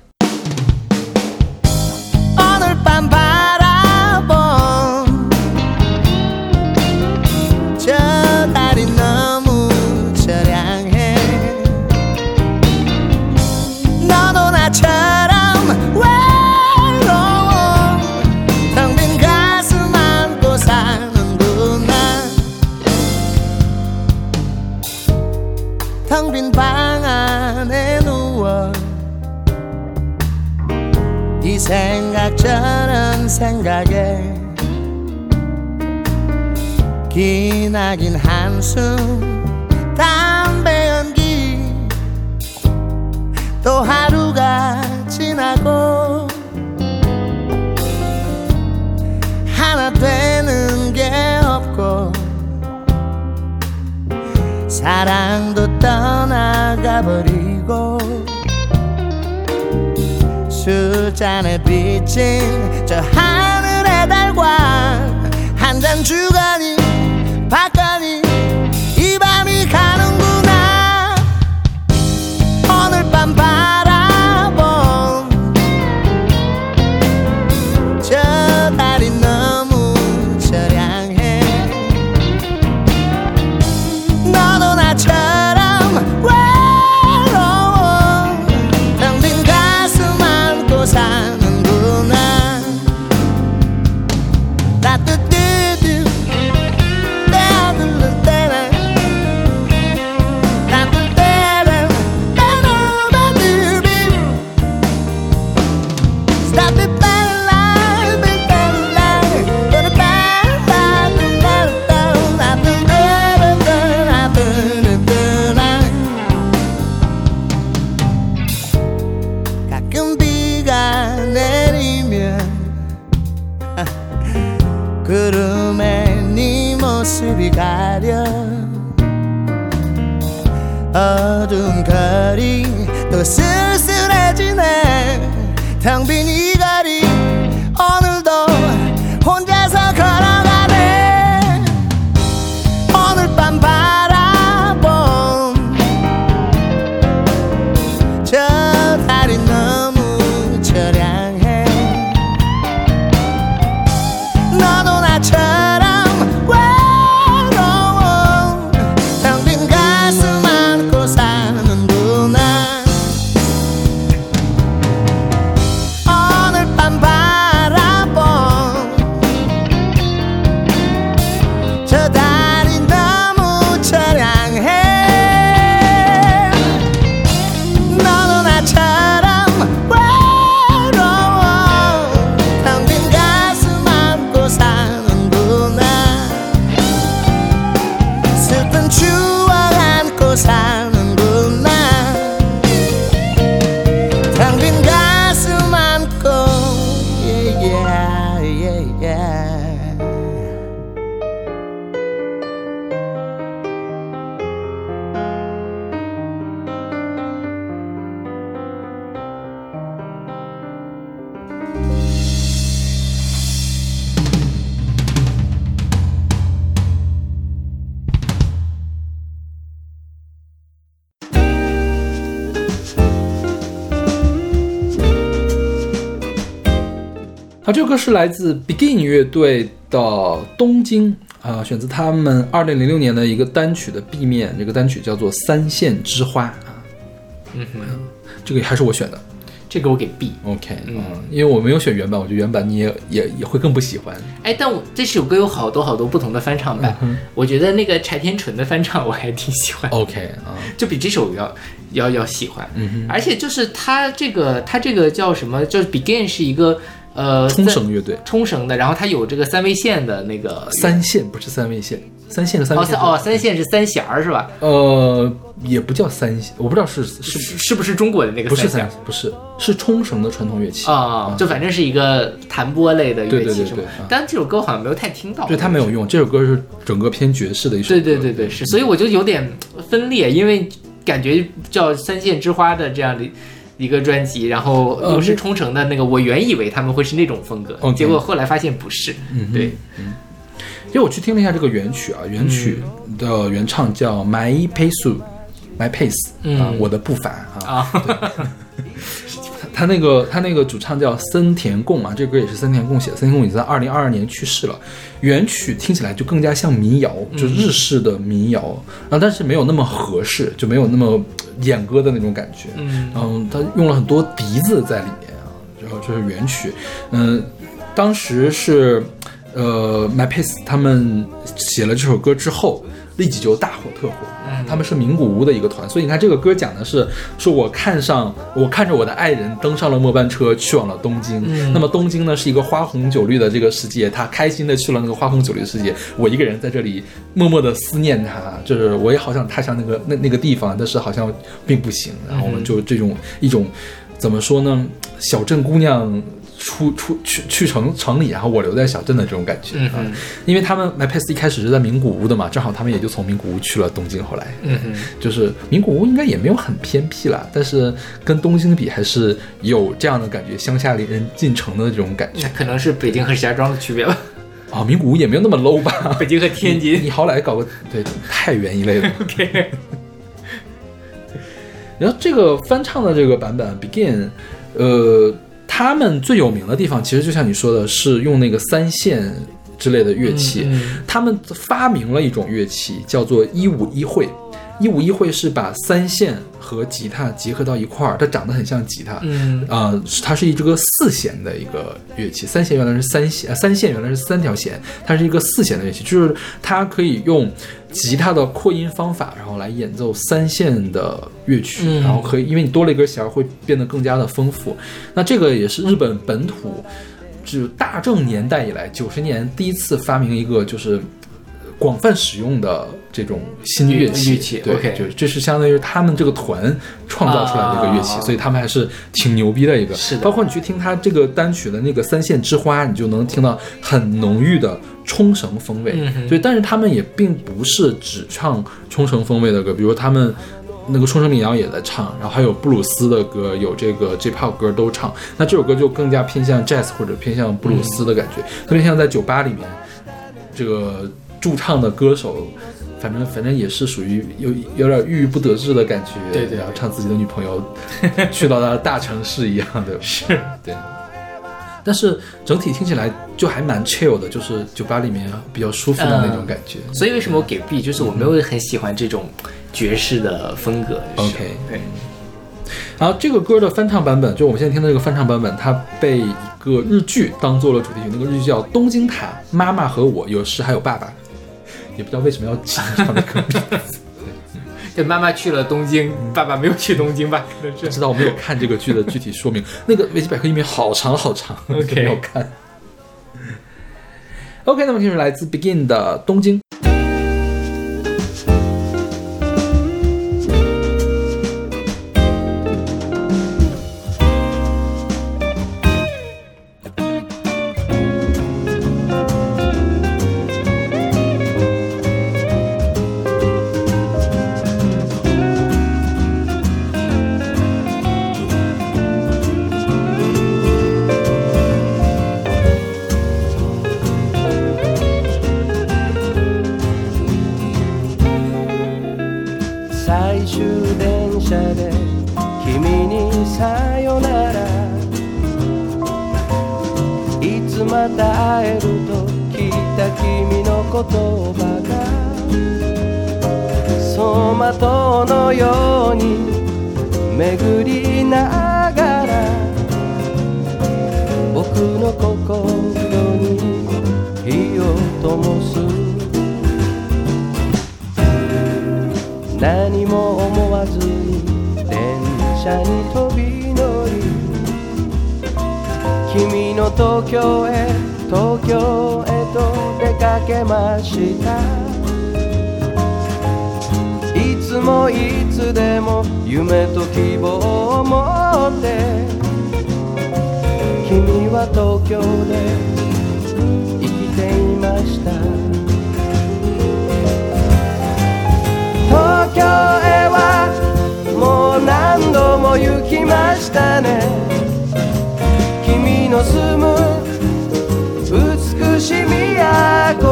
나긴 한숨 담배 연기 또 하루가 지나고 하나 되는 게 없고 사랑도 떠나가 버리고 술잔에 비친 저 하늘의 달과 한 잔 주거니 Pas de vie. 啊，这首歌是来自 Begin 乐队的《东京》啊、选自他们二零零六年的一个单曲的 B 面，这个单曲叫做《三线之花》啊，嗯哼，这个还是我选的。这个我给 B。OK，嗯嗯，因为我没有选原版，我觉得原版你也也也会更不喜欢。哎，但我这首歌有好多好多不同的翻唱版，我觉得那个柴田纯的翻唱我还挺喜欢，OK 啊，就比这首要要要喜欢。嗯哼，而且就是他这个他这个叫什么？就是 Begin 是一个呃冲绳乐队冲绳的，然后它有这个三味线的那个三线不是三味线，三线是三哦三哦三线是三弦儿是吧？呃也不叫三线，我不知道是是是是不是中国的那个不是三不是是冲绳的传统乐器啊、就反正是一个弹拨类的乐器是吧？但这首歌好像没有太听到，对，它没有用。这首歌是整个偏爵士的一首歌。对对对对，是，所以我就有点分裂，因为感觉叫《三线之花》的这样的一个专辑，然后又是冲绳的那个，我原以为他们会是那种风格结果后来发现不是。嗯哼对，因为我去听了一下这个原曲啊，原曲的原唱叫 My Pace。My pace 嗯啊，我的步伐啊，啊，他那个他那个主唱叫森田贡啊，这个歌也是森田贡写的。森田贡已经在二零二二年去世了。原曲听起来就更加像民谣，就日式的民谣，然后但是没有那么合适，就没有那么演歌的那种感觉。嗯然后他用了很多笛子在里面啊，然后这是原曲。嗯、当时是呃 My Pace 他们写了这首歌之后，立即就大火特火。他们是名古屋的一个团，所以你看这个歌讲的是，说我看上我看着我的爱人登上了末班车，去往了东京。那么东京呢是一个花红酒绿的这个世界，他开心的去了那个花红酒绿的世界，我一个人在这里默默的思念他，就是我也好想踏上那个那那个地方，但是好像并不行。然后我们就这种一种怎么说呢，小镇姑娘。出出去去城城里，然后我留在小镇的这种感觉啊嗯，因为他们 My Pace 一开始是在名古屋的嘛，正好他们也就从名古屋去了东京。后来，嗯哼，就是名古屋应该也没有很偏僻啦，但是跟东京比还是有这样的感觉，乡下人进城的这种感觉那可能是北京和石家庄的区别吧，啊。名古屋也没有那么 low 吧？北京和天你津。你好歹搞个对太原一类的。OK，然后这个翻唱的这个版本 Begin，呃，他们最有名的地方其实就像你说的，是用那个三线之类的乐器。嗯嗯他们发明了一种乐器，叫做一五一会。一五一会是把三线和吉他结合到一块儿，它长得很像吉他。嗯啊、是它是一个四弦的一个乐器，三弦原来是三弦，呃三线原来是三条弦，它是一个四弦的乐器，就是它可以用吉他的扩音方法，然后来演奏三线的乐曲，嗯然后可以，因为你多了一根弦儿，会变得更加的丰富。那这个也是日本本土，就大正年代以来，九十年第一次发明一个就是。广泛使用的这种新乐器，乐器对就是这是相当于他们这个团创造出来的一个乐器，啊所以他们还是挺牛逼的一个。是的包括你去听他这个单曲的那个三线之花，你就能听到很浓郁的冲绳风味。嗯哼所以，但是他们也并不是只唱冲绳风味的歌，比如他们。那个冲绳民谣也在唱，然后还有布鲁斯的歌，有这个 J-pop 歌都唱。那这首歌就更加偏向 jazz 或者偏向布鲁斯的感觉，特别像在酒吧里面，这个驻唱的歌手，反正反正也是属于有有点郁郁不得志的感觉，对对然后唱自己的女朋友去到他的大城市一样的，是对。但是整体听起来就还蛮 chill 的，就是酒吧里面比较舒服的那种感觉。所以为什么我给 B，就是我没有很喜欢这种爵士的风格。就是 OK 对，然后这个歌的翻唱版本，就我们现在听的这个翻唱版本，它被一个日剧当做了主题曲，那个日剧叫《东京塔妈妈和我有时还有爸爸》，也不知道为什么要起这样的歌名。对，妈妈去了东京，爸爸没有去东京吧？可能是不知道我没有看这个剧的具体说明，那个维基百科页面好长好长 OK 没有看。OK，那么就是来自 Begin 的东京。終電車で君にさよなら。いつまた会えると聞いた君の言葉が走馬灯のように巡りながら僕の心に火を灯す。何も思わずに電車に飛び乗り君の東京へ東京へと出かけました。いつもいつでも夢と希望を持って。君は東京で生きていました。度も行きましたね君の住む美しい都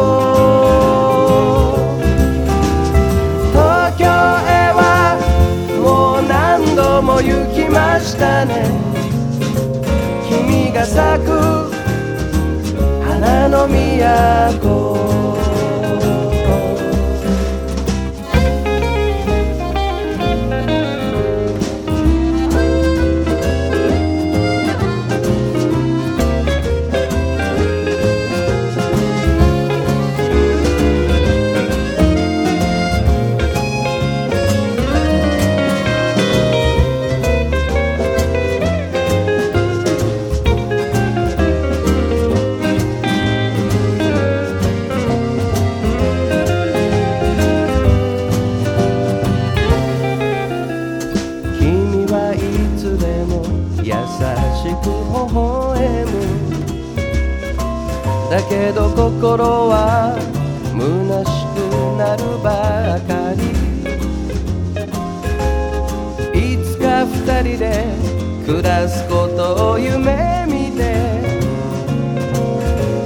東京へはもう何度も行きましたね君が咲く花の都ど心は虚しくなるばかり。いつか二人で暮らすことを夢見て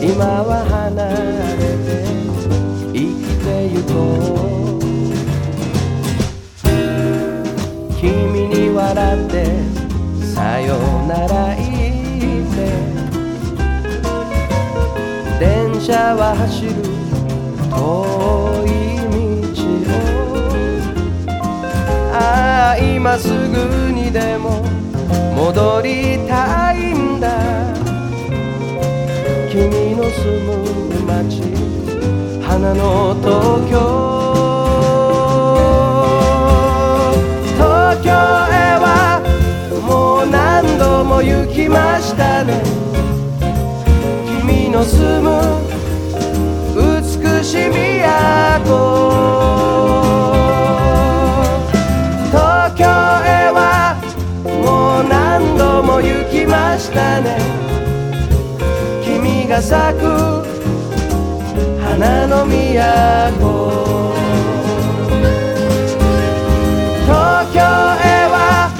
今は離れて生きてゆこう。君に笑ってさよなら車は走る遠い道をああ今すぐにでも戻りたいんだ君の住む街花の東京。東京へはもう何度も行きましたね。君の住む美しい都東京へはもう何度も行きましたね。君が咲く花の都。東京へは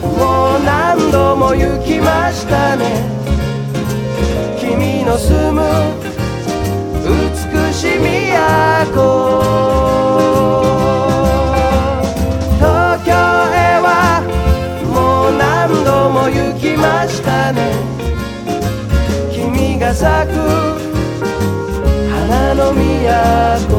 もう何度も行きましたね。君の住む君が咲く花の都。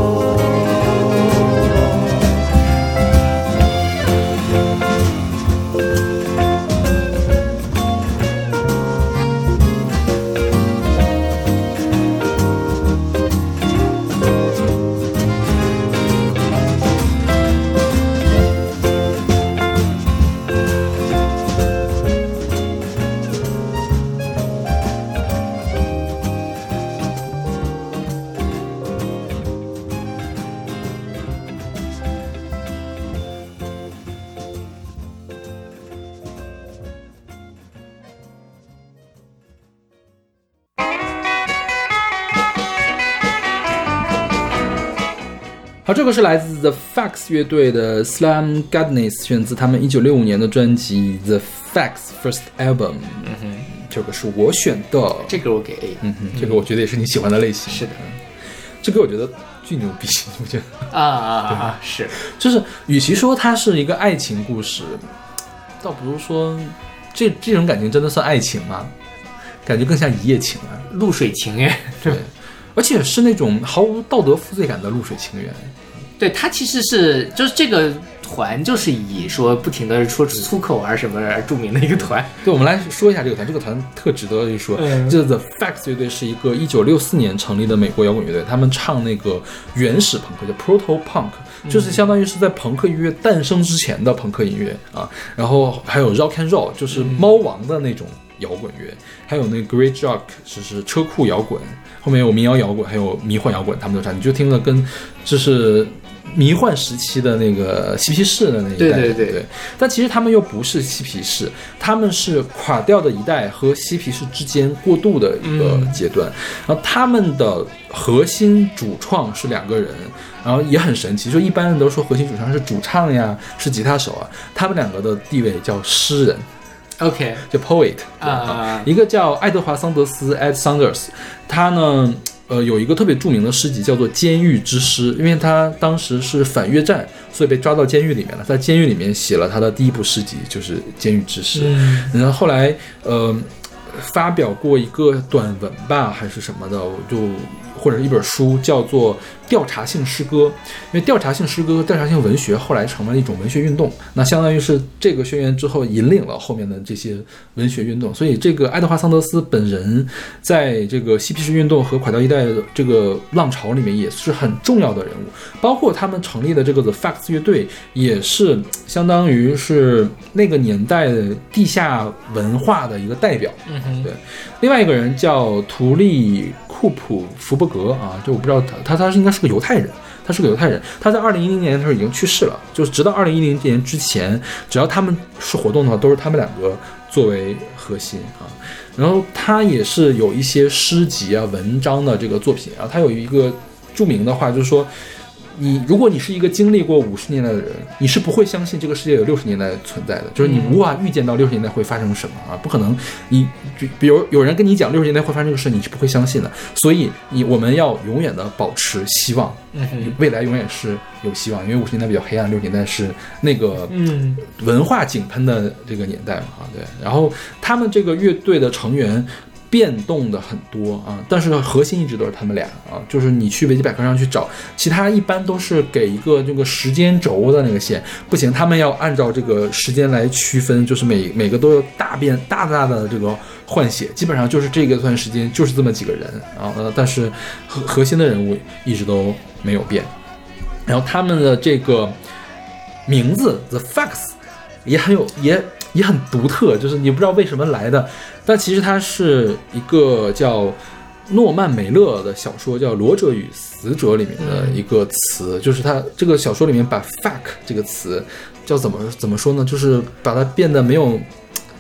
好，这个是来自 The Facts 乐队的 Slam Goodness，选自他们一九六五年的专辑《The Facts First Album》。嗯哼，这个是我选的。这个我给 A。嗯哼，这个我觉得也是你喜欢的类型。是的，这个我觉得巨牛逼，我觉得啊啊啊！是，就是与其说它是一个爱情故事，倒不如说这这种感情真的算爱情吗？感觉更像一夜情啊。露水情缘。对，而且是那种毫无道德负罪感的露水情缘。对他其实是就是这个团就是以说不停的说粗口啊什么而著名的一个团。对，我们来说一下这个团。这个团特值得一说。嗯这 The Facts 乐队是一个一九六四年成立的美国摇滚乐队，他们唱那个原始朋克，叫 Proto Punk，就是相当于是在朋克音乐诞生之前的朋克音乐啊。然后还有 Rock and Roll，就是猫王的那种摇滚乐，还有那个 Great Rock，就是车库摇滚。后面有民谣摇滚，还有迷幻摇滚，他们都唱，你就听了跟就是迷幻时期的那个嬉皮士的那一代，对对对对。但其实他们又不是嬉皮士，他们是垮掉的一代和嬉皮士之间过渡的一个阶段。然后他们的核心主创是两个人，然后也很神奇，就一般人都说核心主唱是主唱呀，是吉他手啊，他们两个的地位叫诗人。OK，就 poet 对啊一个叫爱德华桑德斯 Ed Saunders，他呢，呃，有一个特别著名的诗集叫做《监狱之诗》，因为他当时是反越战，所以被抓到监狱里面了，在监狱里面写了他的第一部诗集，就是《监狱之诗》。嗯然后后来，呃，发表过一个短文吧，还是什么的，我就或者是一本书，叫做《调查性诗歌》。因为调查性诗歌调查性文学后来成为了一种文学运动，那相当于是这个宣言之后引领了后面的这些文学运动。所以，这个爱德华桑德斯本人在这个嬉皮士运动和垮掉一代的这个浪潮里面也是很重要的人物，包括他们成立的这个 The Facts 乐队，也是相当于是那个年代的地下文化的一个代表。嗯哼，对，另外一个人叫图利库普福伯格啊，就我不知道他他他是应该是个犹太人，他是个犹太人，他在二零一零年的时候已经去世了，就是直到二零一零年之前，只要他们是活动的话，都是他们两个作为核心啊。然后他也是有一些诗集啊、文章的这个作品啊，他有一个著名的话，就是说。你如果你是一个经历过五十年代的人，你是不会相信这个世界有六十年代存在的，就是你无法预见到六十年代会发生什么啊，不可能。你比比如有人跟你讲六十年代会发生这个事，你是不会相信的。所以你我们要永远的保持希望，未来永远是有希望，因为五十年代比较黑暗，六十年代是那个嗯文化井喷的这个年代嘛啊，对。然后他们这个乐队的成员变动的很多啊，但是核心一直都是他们俩啊，就是你去维基百科上去找，其他一般都是给一个这个时间轴的那个线，不行，他们要按照这个时间来区分，就是每每个都有大变大大的这个换血，基本上就是这个段时间就是这么几个人啊，呃，但是核核心的人物一直都没有变。然后他们的这个名字 The Facts 也很有也也很独特，就是你不知道为什么来的，但其实它是一个叫诺曼梅勒的小说，叫《罗者与死者》里面的一个词，就是它这个小说里面把 fuck 这个词叫怎么怎么说呢？就是把它变得没有，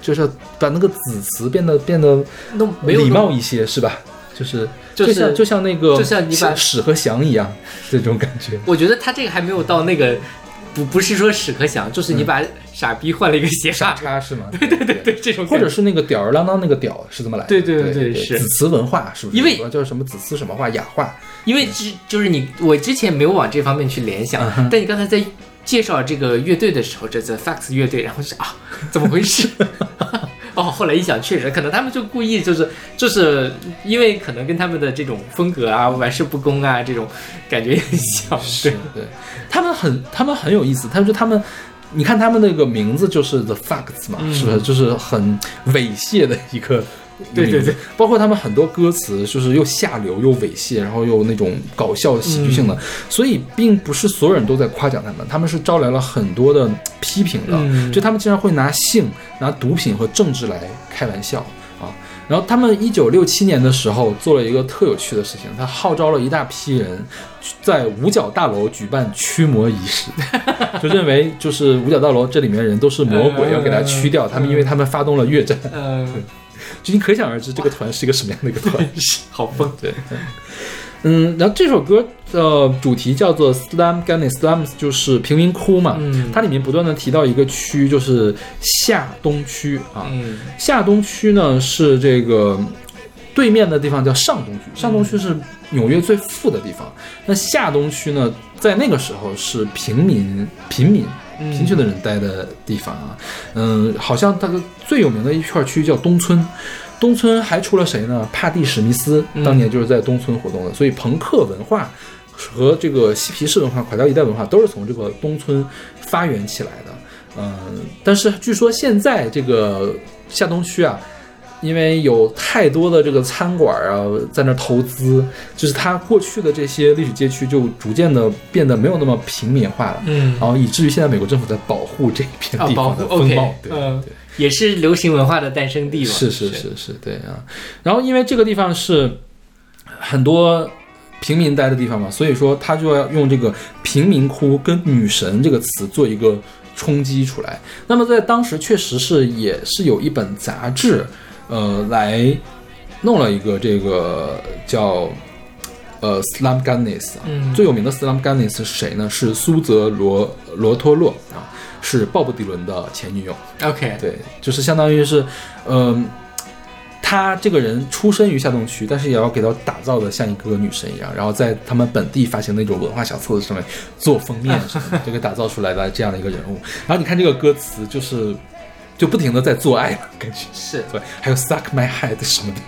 就是把那个子词变得变得都没有礼貌一些，是吧？就是就是像就像那个就像你把屎和翔一样这种感觉。我觉得他这个还没有到那个，不不是说屎壳郎，就是你把傻逼换了一个写傻法，叉是吗？对对对对这种，或者是那个吊儿郎当那个屌是怎么来的？对对对对对是子词文化是不是？因为叫什么子词什么话雅化？因为之就是你，我之前没有往这方面去联想，嗯但你刚才在介绍这个乐队的时候，这 The Fax 乐队，然后是啊，怎么回事？哦，后来一想，确实可能他们就故意就是就是因为可能跟他们的这种风格啊、玩世不恭啊这种感觉很像，是对，对，他们很他们很有意思，他们说他们。你看他们那个名字就是 The Facts 嘛，嗯是不是？就是很猥亵的一个对对对，包括他们很多歌词就是又下流又猥亵，然后又那种搞笑喜剧性嗯。的，所以并不是所有人都在夸奖他们，他们是招来了很多的批评的，嗯。就他们经常会拿性、拿毒品和政治来开玩笑啊。然后他们一九六七年的时候做了一个特有趣的事情，他号召了一大批人在五角大楼举办驱魔仪式，就认为就是五角大楼这里面的人都是魔鬼，嗯要给他驱掉。他们因为他们发动了越战，嗯，就你可想而知这个团是一个什么样的一个团。好疯，对，嗯，然后这首歌的主题叫做 Slum g a n n y Slums，就是贫民窟嘛。嗯它里面不断的提到一个区，就是下东区啊。嗯下东区呢是这个对面的地方叫上东区，上东区是纽约最富的地方。那下东区呢，在那个时候是平民、平民、贫穷的人待的地方啊。嗯，好像它的最有名的一片区叫东村。东村还出了谁呢？帕蒂史密斯当年就是在东村活动的，所以朋克文化和这个嬉皮士文化、垮掉一代文化都是从这个东村发源起来的。嗯，但是据说现在这个下东区啊，因为有太多的这个餐馆啊在那儿投资，就是它过去的这些历史街区就逐渐的变得没有那么平民化了。嗯然后以至于现在美国政府在保护这一片啊，地方的风貌。对。也是流行文化的诞生地嘛。是是是是，对啊。然后因为这个地方是很多平民待的地方嘛，所以说他就要用这个贫民窟跟女神这个词做一个冲击出来。那么在当时确实是也是有一本杂志，呃，来弄了一个这个叫。呃，Slum Gunnis 啊，嗯最有名的 Slum Gunness 是谁呢？是苏泽罗罗托洛啊，是鲍勃迪伦的前女友。OK，对，就是相当于是，嗯、他这个人出身于下东区，但是也要给他打造的像一个女神一样，然后在他们本地发行那种文化小册子上面做封面什么的，就给打造出来的这样的一个人物。然后你看这个歌词，就是就不停的在做爱嘛，感觉。是。对，还有 suck my head 什么的，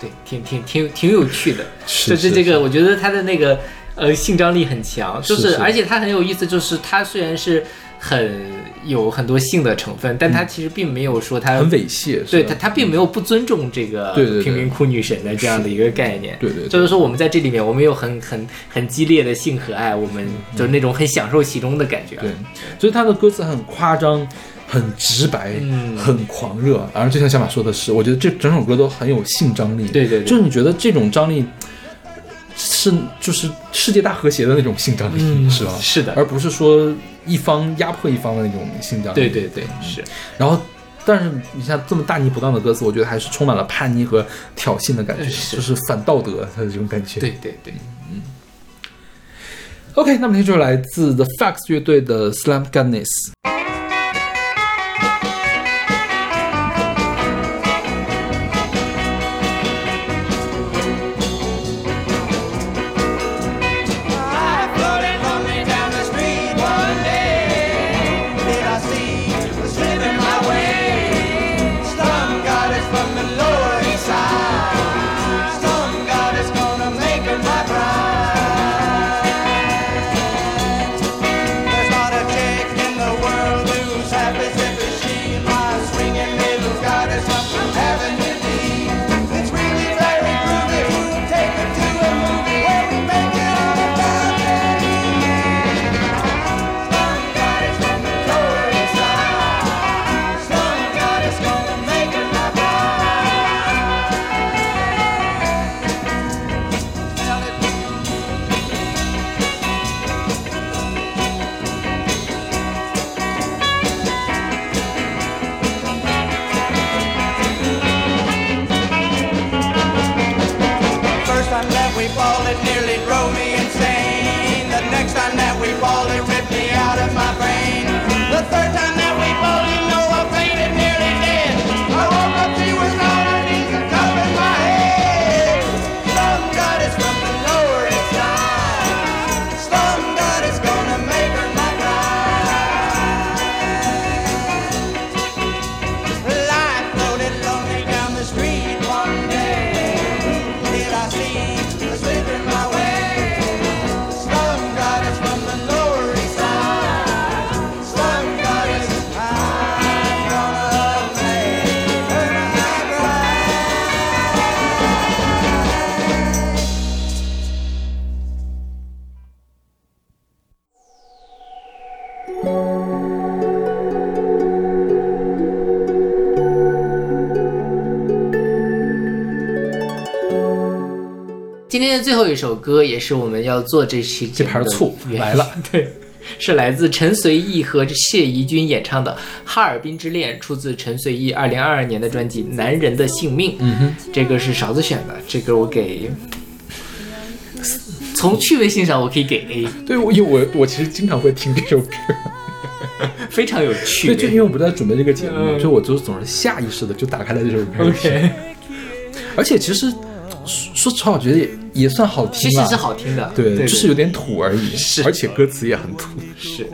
对，挺挺挺挺有趣的。是就是这个，我觉得他的那个呃性张力很强，就是是。而且他很有意思，就是他虽然是很有很多性的成分，但他其实并没有说他很猥亵，是吧？对他，他并没有不尊重这个贫民窟女神的这样的一个概念。对对对。就是说我们在这里面，我们有很很很激烈的性和爱，我们就是那种很享受其中的感觉。对，所以他的歌词很夸张。很直白，嗯很狂热，然后就像小马说的是，我觉得这整首歌都很有性张力。对对对就是你觉得这种张力是就是世界大和谐的那种性张力，嗯是吧？是的而不是说一方压迫一方的那种性张力。对对对，是。然后，但是你像这么大逆不道的歌词，我觉得还是充满了叛逆和挑衅的感觉，是就是反道德他的这种感觉。对对对，嗯 OK，那么这就是来自 The Facts 乐队的 Slam Gunnis。一首歌，也是我们要做这期这盘醋来了，对，是来自陈随意和谢怡君演唱的《哈尔滨之恋》，出自陈随意二零二二年的专辑《男人的性命》。嗯哼，这个是勺子选的，这个我给。从趣味性上，我可以给 A，对我因为我我其实经常会听这首歌，非常有趣。对，就因为我不在准备这个节目所以我就总是下意识的就打开了这首歌。OK，而且其实说实话，我觉得也也算好听啊。其实是好听的，对，对，就是有点土而已，是而且歌词也很土。是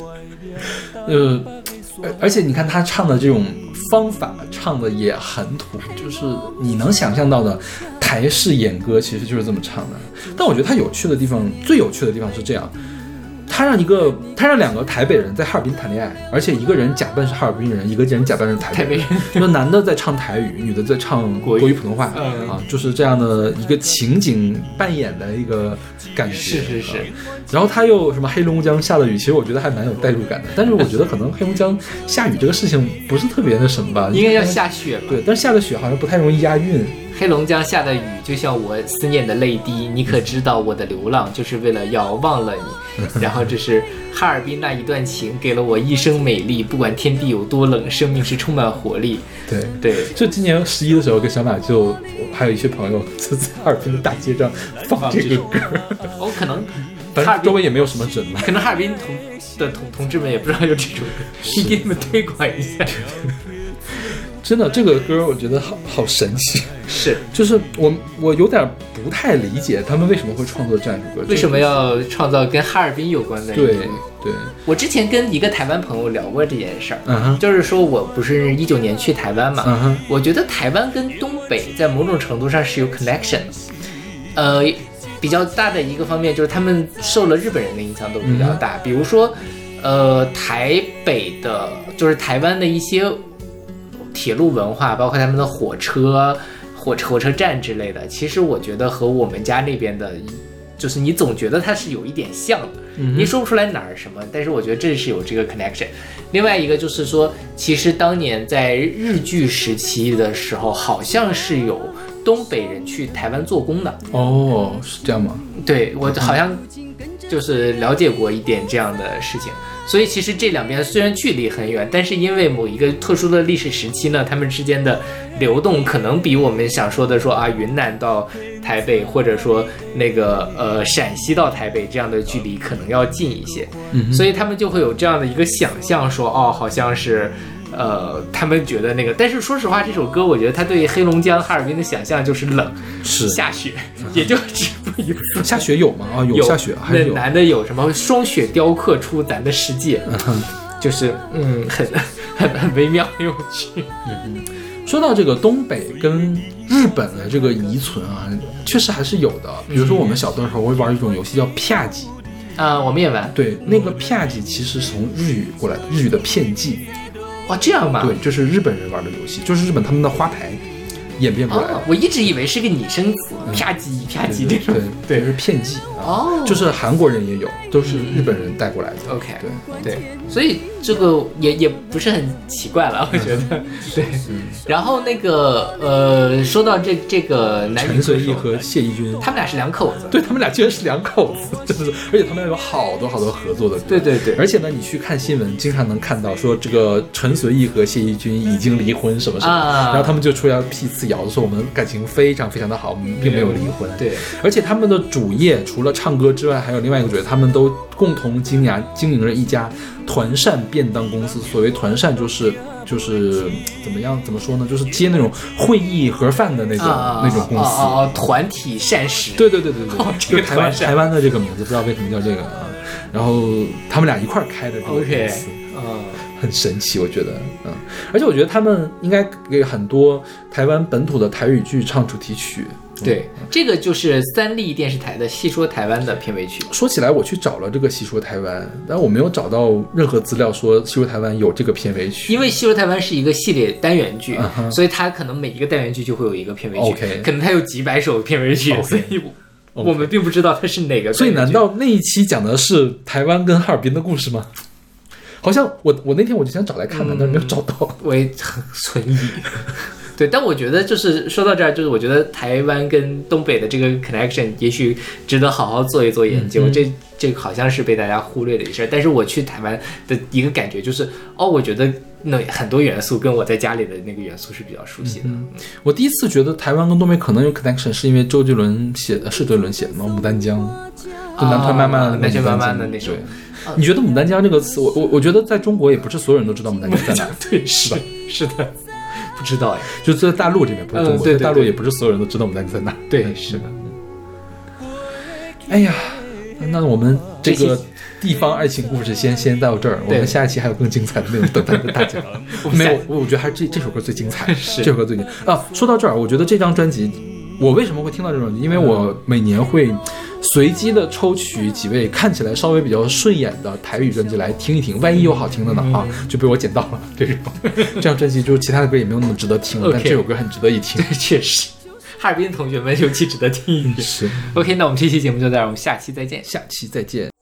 呃，而而且你看他唱的这种方法，唱的也很土，就是你能想象到的台式演歌，其实就是这么唱的。但我觉得他有趣的地方，最有趣的地方是这样。他让一个，他让两个台北人在哈尔滨谈恋爱，而且一个人假扮是哈尔滨人，一个人假扮是台北人。那男的在唱台语，女的在唱国语普通话，嗯啊，就是这样的一个情景扮演的一个感觉。是是是啊然后他又什么黑龙江下的雨，其实我觉得还蛮有代入感的。但是我觉得可能黑龙江下雨这个事情不是特别那什么吧，应该要下雪吧？对，但是下的雪好像不太容易押韵。黑龙江下的雨，就像我思念的泪滴。你可知道我的流浪就是为了要忘了你？然后这是哈尔滨那一段情，给了我一生美丽。不管天地有多冷，生命是充满活力。对，对，就今年十一的时候，跟小马就还有一些朋友就在哈尔滨的大街上放这个歌，我可能 反哈尔滨正周围也没有什么人嘛。可能哈尔滨同的同同志们也不知道有这首歌，你给你们推广一下。真的，这个歌我觉得好好神奇。是，就是我我有点不太理解他们为什么会创作这样一首歌，为什么要创造跟哈尔滨有关的？对对，我之前跟一个台湾朋友聊过这件事儿，嗯哼。就是说我不是一九年去台湾嘛，嗯哼。我觉得台湾跟东北在某种程度上是有 connection，的。呃，比较大的一个方面就是他们受了日本人的影响都比较大，比如说，呃，台北的，就是台湾的一些铁路文化，包括他们的火车、火车火车站之类的，其实我觉得和我们家那边的，就是你总觉得它是有一点像的，你说不出来哪儿什么，但是我觉得这是有这个 connection。另外一个就是说，其实当年在日据时期的时候，好像是有东北人去台湾做工的，哦，是这样吗？对我好像就是了解过一点这样的事情，所以其实这两边虽然距离很远，但是因为某一个特殊的历史时期呢，他们之间的流动可能比我们想说的说啊云南到台北，或者说那个呃陕西到台北这样的距离可能要近一些，嗯所以他们就会有这样的一个想象说哦好像是。呃，他们觉得那个，但是说实话，这首歌我觉得他对黑龙江哈尔滨的想象就是冷，是下雪，也就只不一 下雪有吗？啊，有下雪，还有。那男的有什么霜雪雕刻出咱的世界，嗯 就是嗯，很很很微妙，很有趣。嗯说到这个东北跟日本的这个遗存啊，确实还是有的。比如说我们小的时候会玩一种游戏叫啪叽，啊、我们也玩。对，那个啪叽其实是从日语过来的，日语的片剂，哇，这样吧？对，这是日本人玩的游戏，就是日本他们的花牌演变过来。我一直以为是个拟声词，啪叽啪叽这种。对，是片剂啊，哦，就是韩国人也有，都是日本人带过来的。OK，对，对，所以这个也也不是很奇怪了，我觉得。对，然后那个呃，说到这这个陈随意和谢依君，他们俩是两口子。对他们俩居然是两口子，真的是，而且他们俩有好多好多合作的歌。对对对。而且呢，你去看新闻，经常能看到说这个陈随意和谢依君已经离婚什么什么，啊。然后他们就出来辟次谣，说我们感情非常非常的好，我们并没有离婚。对，而且他们的主业除了唱歌之外，还有另外一个主业，他们都共同经营经营着一家团扇便当公司。所谓团扇，就是就是怎么样怎么说呢？就是接那种会议盒饭的那种、啊那种公司。哦团体膳食。对对对对对，哦这个就台湾台湾的这个名字，不知道为什么叫这个啊。然后他们俩一块儿开的这个公司。嗯，很神奇，我觉得，嗯，而且我觉得他们应该给很多台湾本土的台语剧唱主题曲。对，这个就是三立电视台的《戏说台湾》的片尾曲。说起来，我去找了这个《戏说台湾》，但我没有找到任何资料说《戏说台湾》有这个片尾曲。因为《戏说台湾》是一个系列单元剧，所以它可能每一个单元剧就会有一个片尾曲 OK 可能它有几百首片尾曲所以我我们并不知道它是哪个。所以，难道那一期讲的是台湾跟哈尔滨的故事吗？好像我我那天我就想找来看看，但是没有找到。我也很 存疑。对，但我觉得就是说到这儿，就是我觉得台湾跟东北的这个 connection 也许值得好好做一做研究。嗯这这个好像是被大家忽略的一事儿。但是我去台湾的一个感觉就是，哦，我觉得那很多元素跟我在家里的那个元素是比较熟悉的。我第一次觉得台湾跟东北可能有 connection，是因为周杰伦写的，是周杰伦写的吗？牡丹江，就男团妈妈的那个男团妈妈牡丹江的那首你觉得牡丹江这个词，我我我觉得在中国也不是所有人都知道牡丹江在哪。对，是吧是的，不知道哎。就在大陆这边，不是中国，嗯对对对在大陆也不是所有人都知道我们在在哪。对，是的。哎呀，那我们这个地方爱情故事先先到这儿，我们下一期还有更精彩的内容等待着大家。没有，我我觉得还是这这首歌最精彩，是这首歌最精彩啊。说到这儿，我觉得这张专辑，我为什么会听到这种？因为我每年会随机的抽取几位看起来稍微比较顺眼的台语专辑来听一听，万一有好听的呢啊，就被我捡到了这种。这张专辑就是其他的歌也没有那么值得听，但 OK 这首歌很值得一听。确实，哈尔滨同学们尤其值得听一听。是，OK，那我们这期节目就到这样，我们下期再见。下期再见。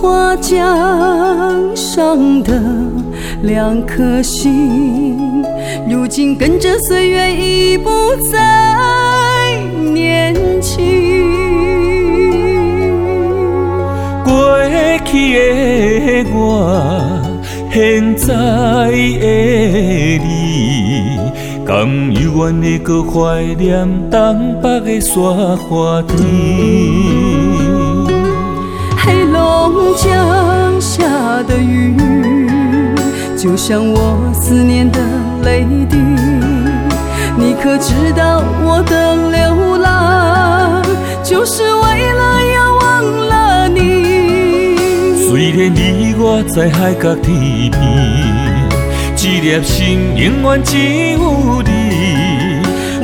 花江上的两颗心，如今跟着岁月已不再年轻。过去的我，现在的你，甘犹原的搁怀念东北的雪花天。江下的雨，就像我思念的泪滴。你可知道我的流浪，就是为了要忘了你。虽然你我在海角天边，一粒心永远只有你。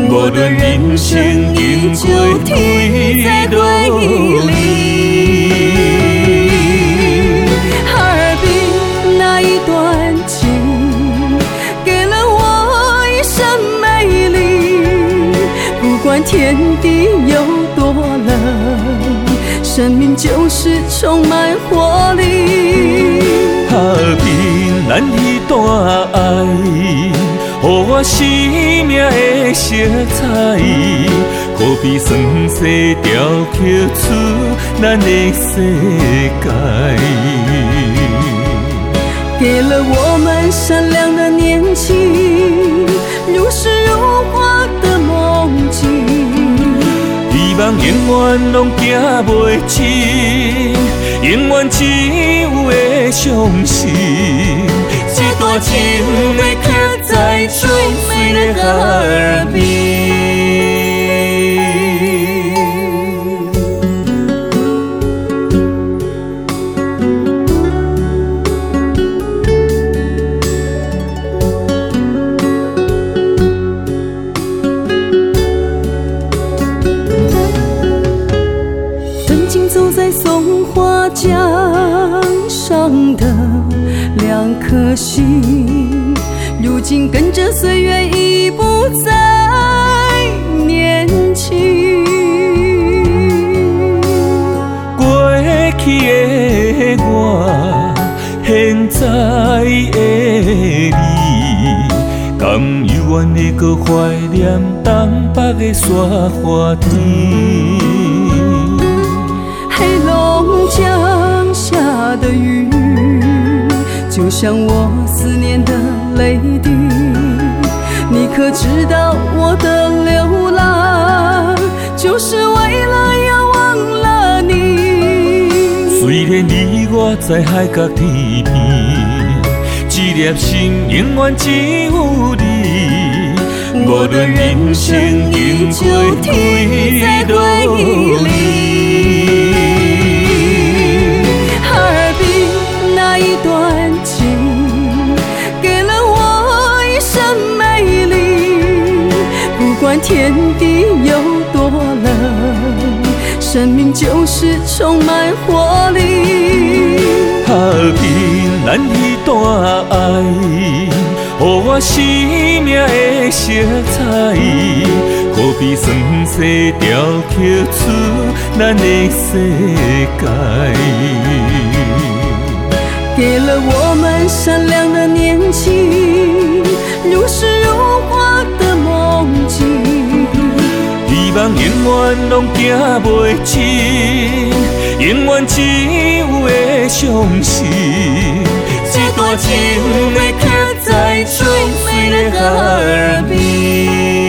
无论人生经过退在回天地有多冷，生命就是充满活力。哈尔滨咱彼段爱，予我生命的色彩，可比酸西雕刻出咱的世界。给了我们善良希望永远拢行袂尽，永远只有会相信，这段情会刻在最美的哈尔滨。如今跟着岁月已不再年轻。过去的我，现在的你，甘犹原的搁怀念东北的雪花天。黑龙江下的雨，就像我思念的泪滴。你可知道我的流浪，就是为了要忘了你。虽然你我在海角天边，一粒心永远只有你。无论人生经过退在回忆里。天地有多冷，生命就是充满活力。哈尔滨咱彼段爱，予我生命的色彩，可比酸西雕刻出咱的世界。给了我们善良的年轻，永远拢行袂清，永远只有会伤心。这段情你刻在春水的河边。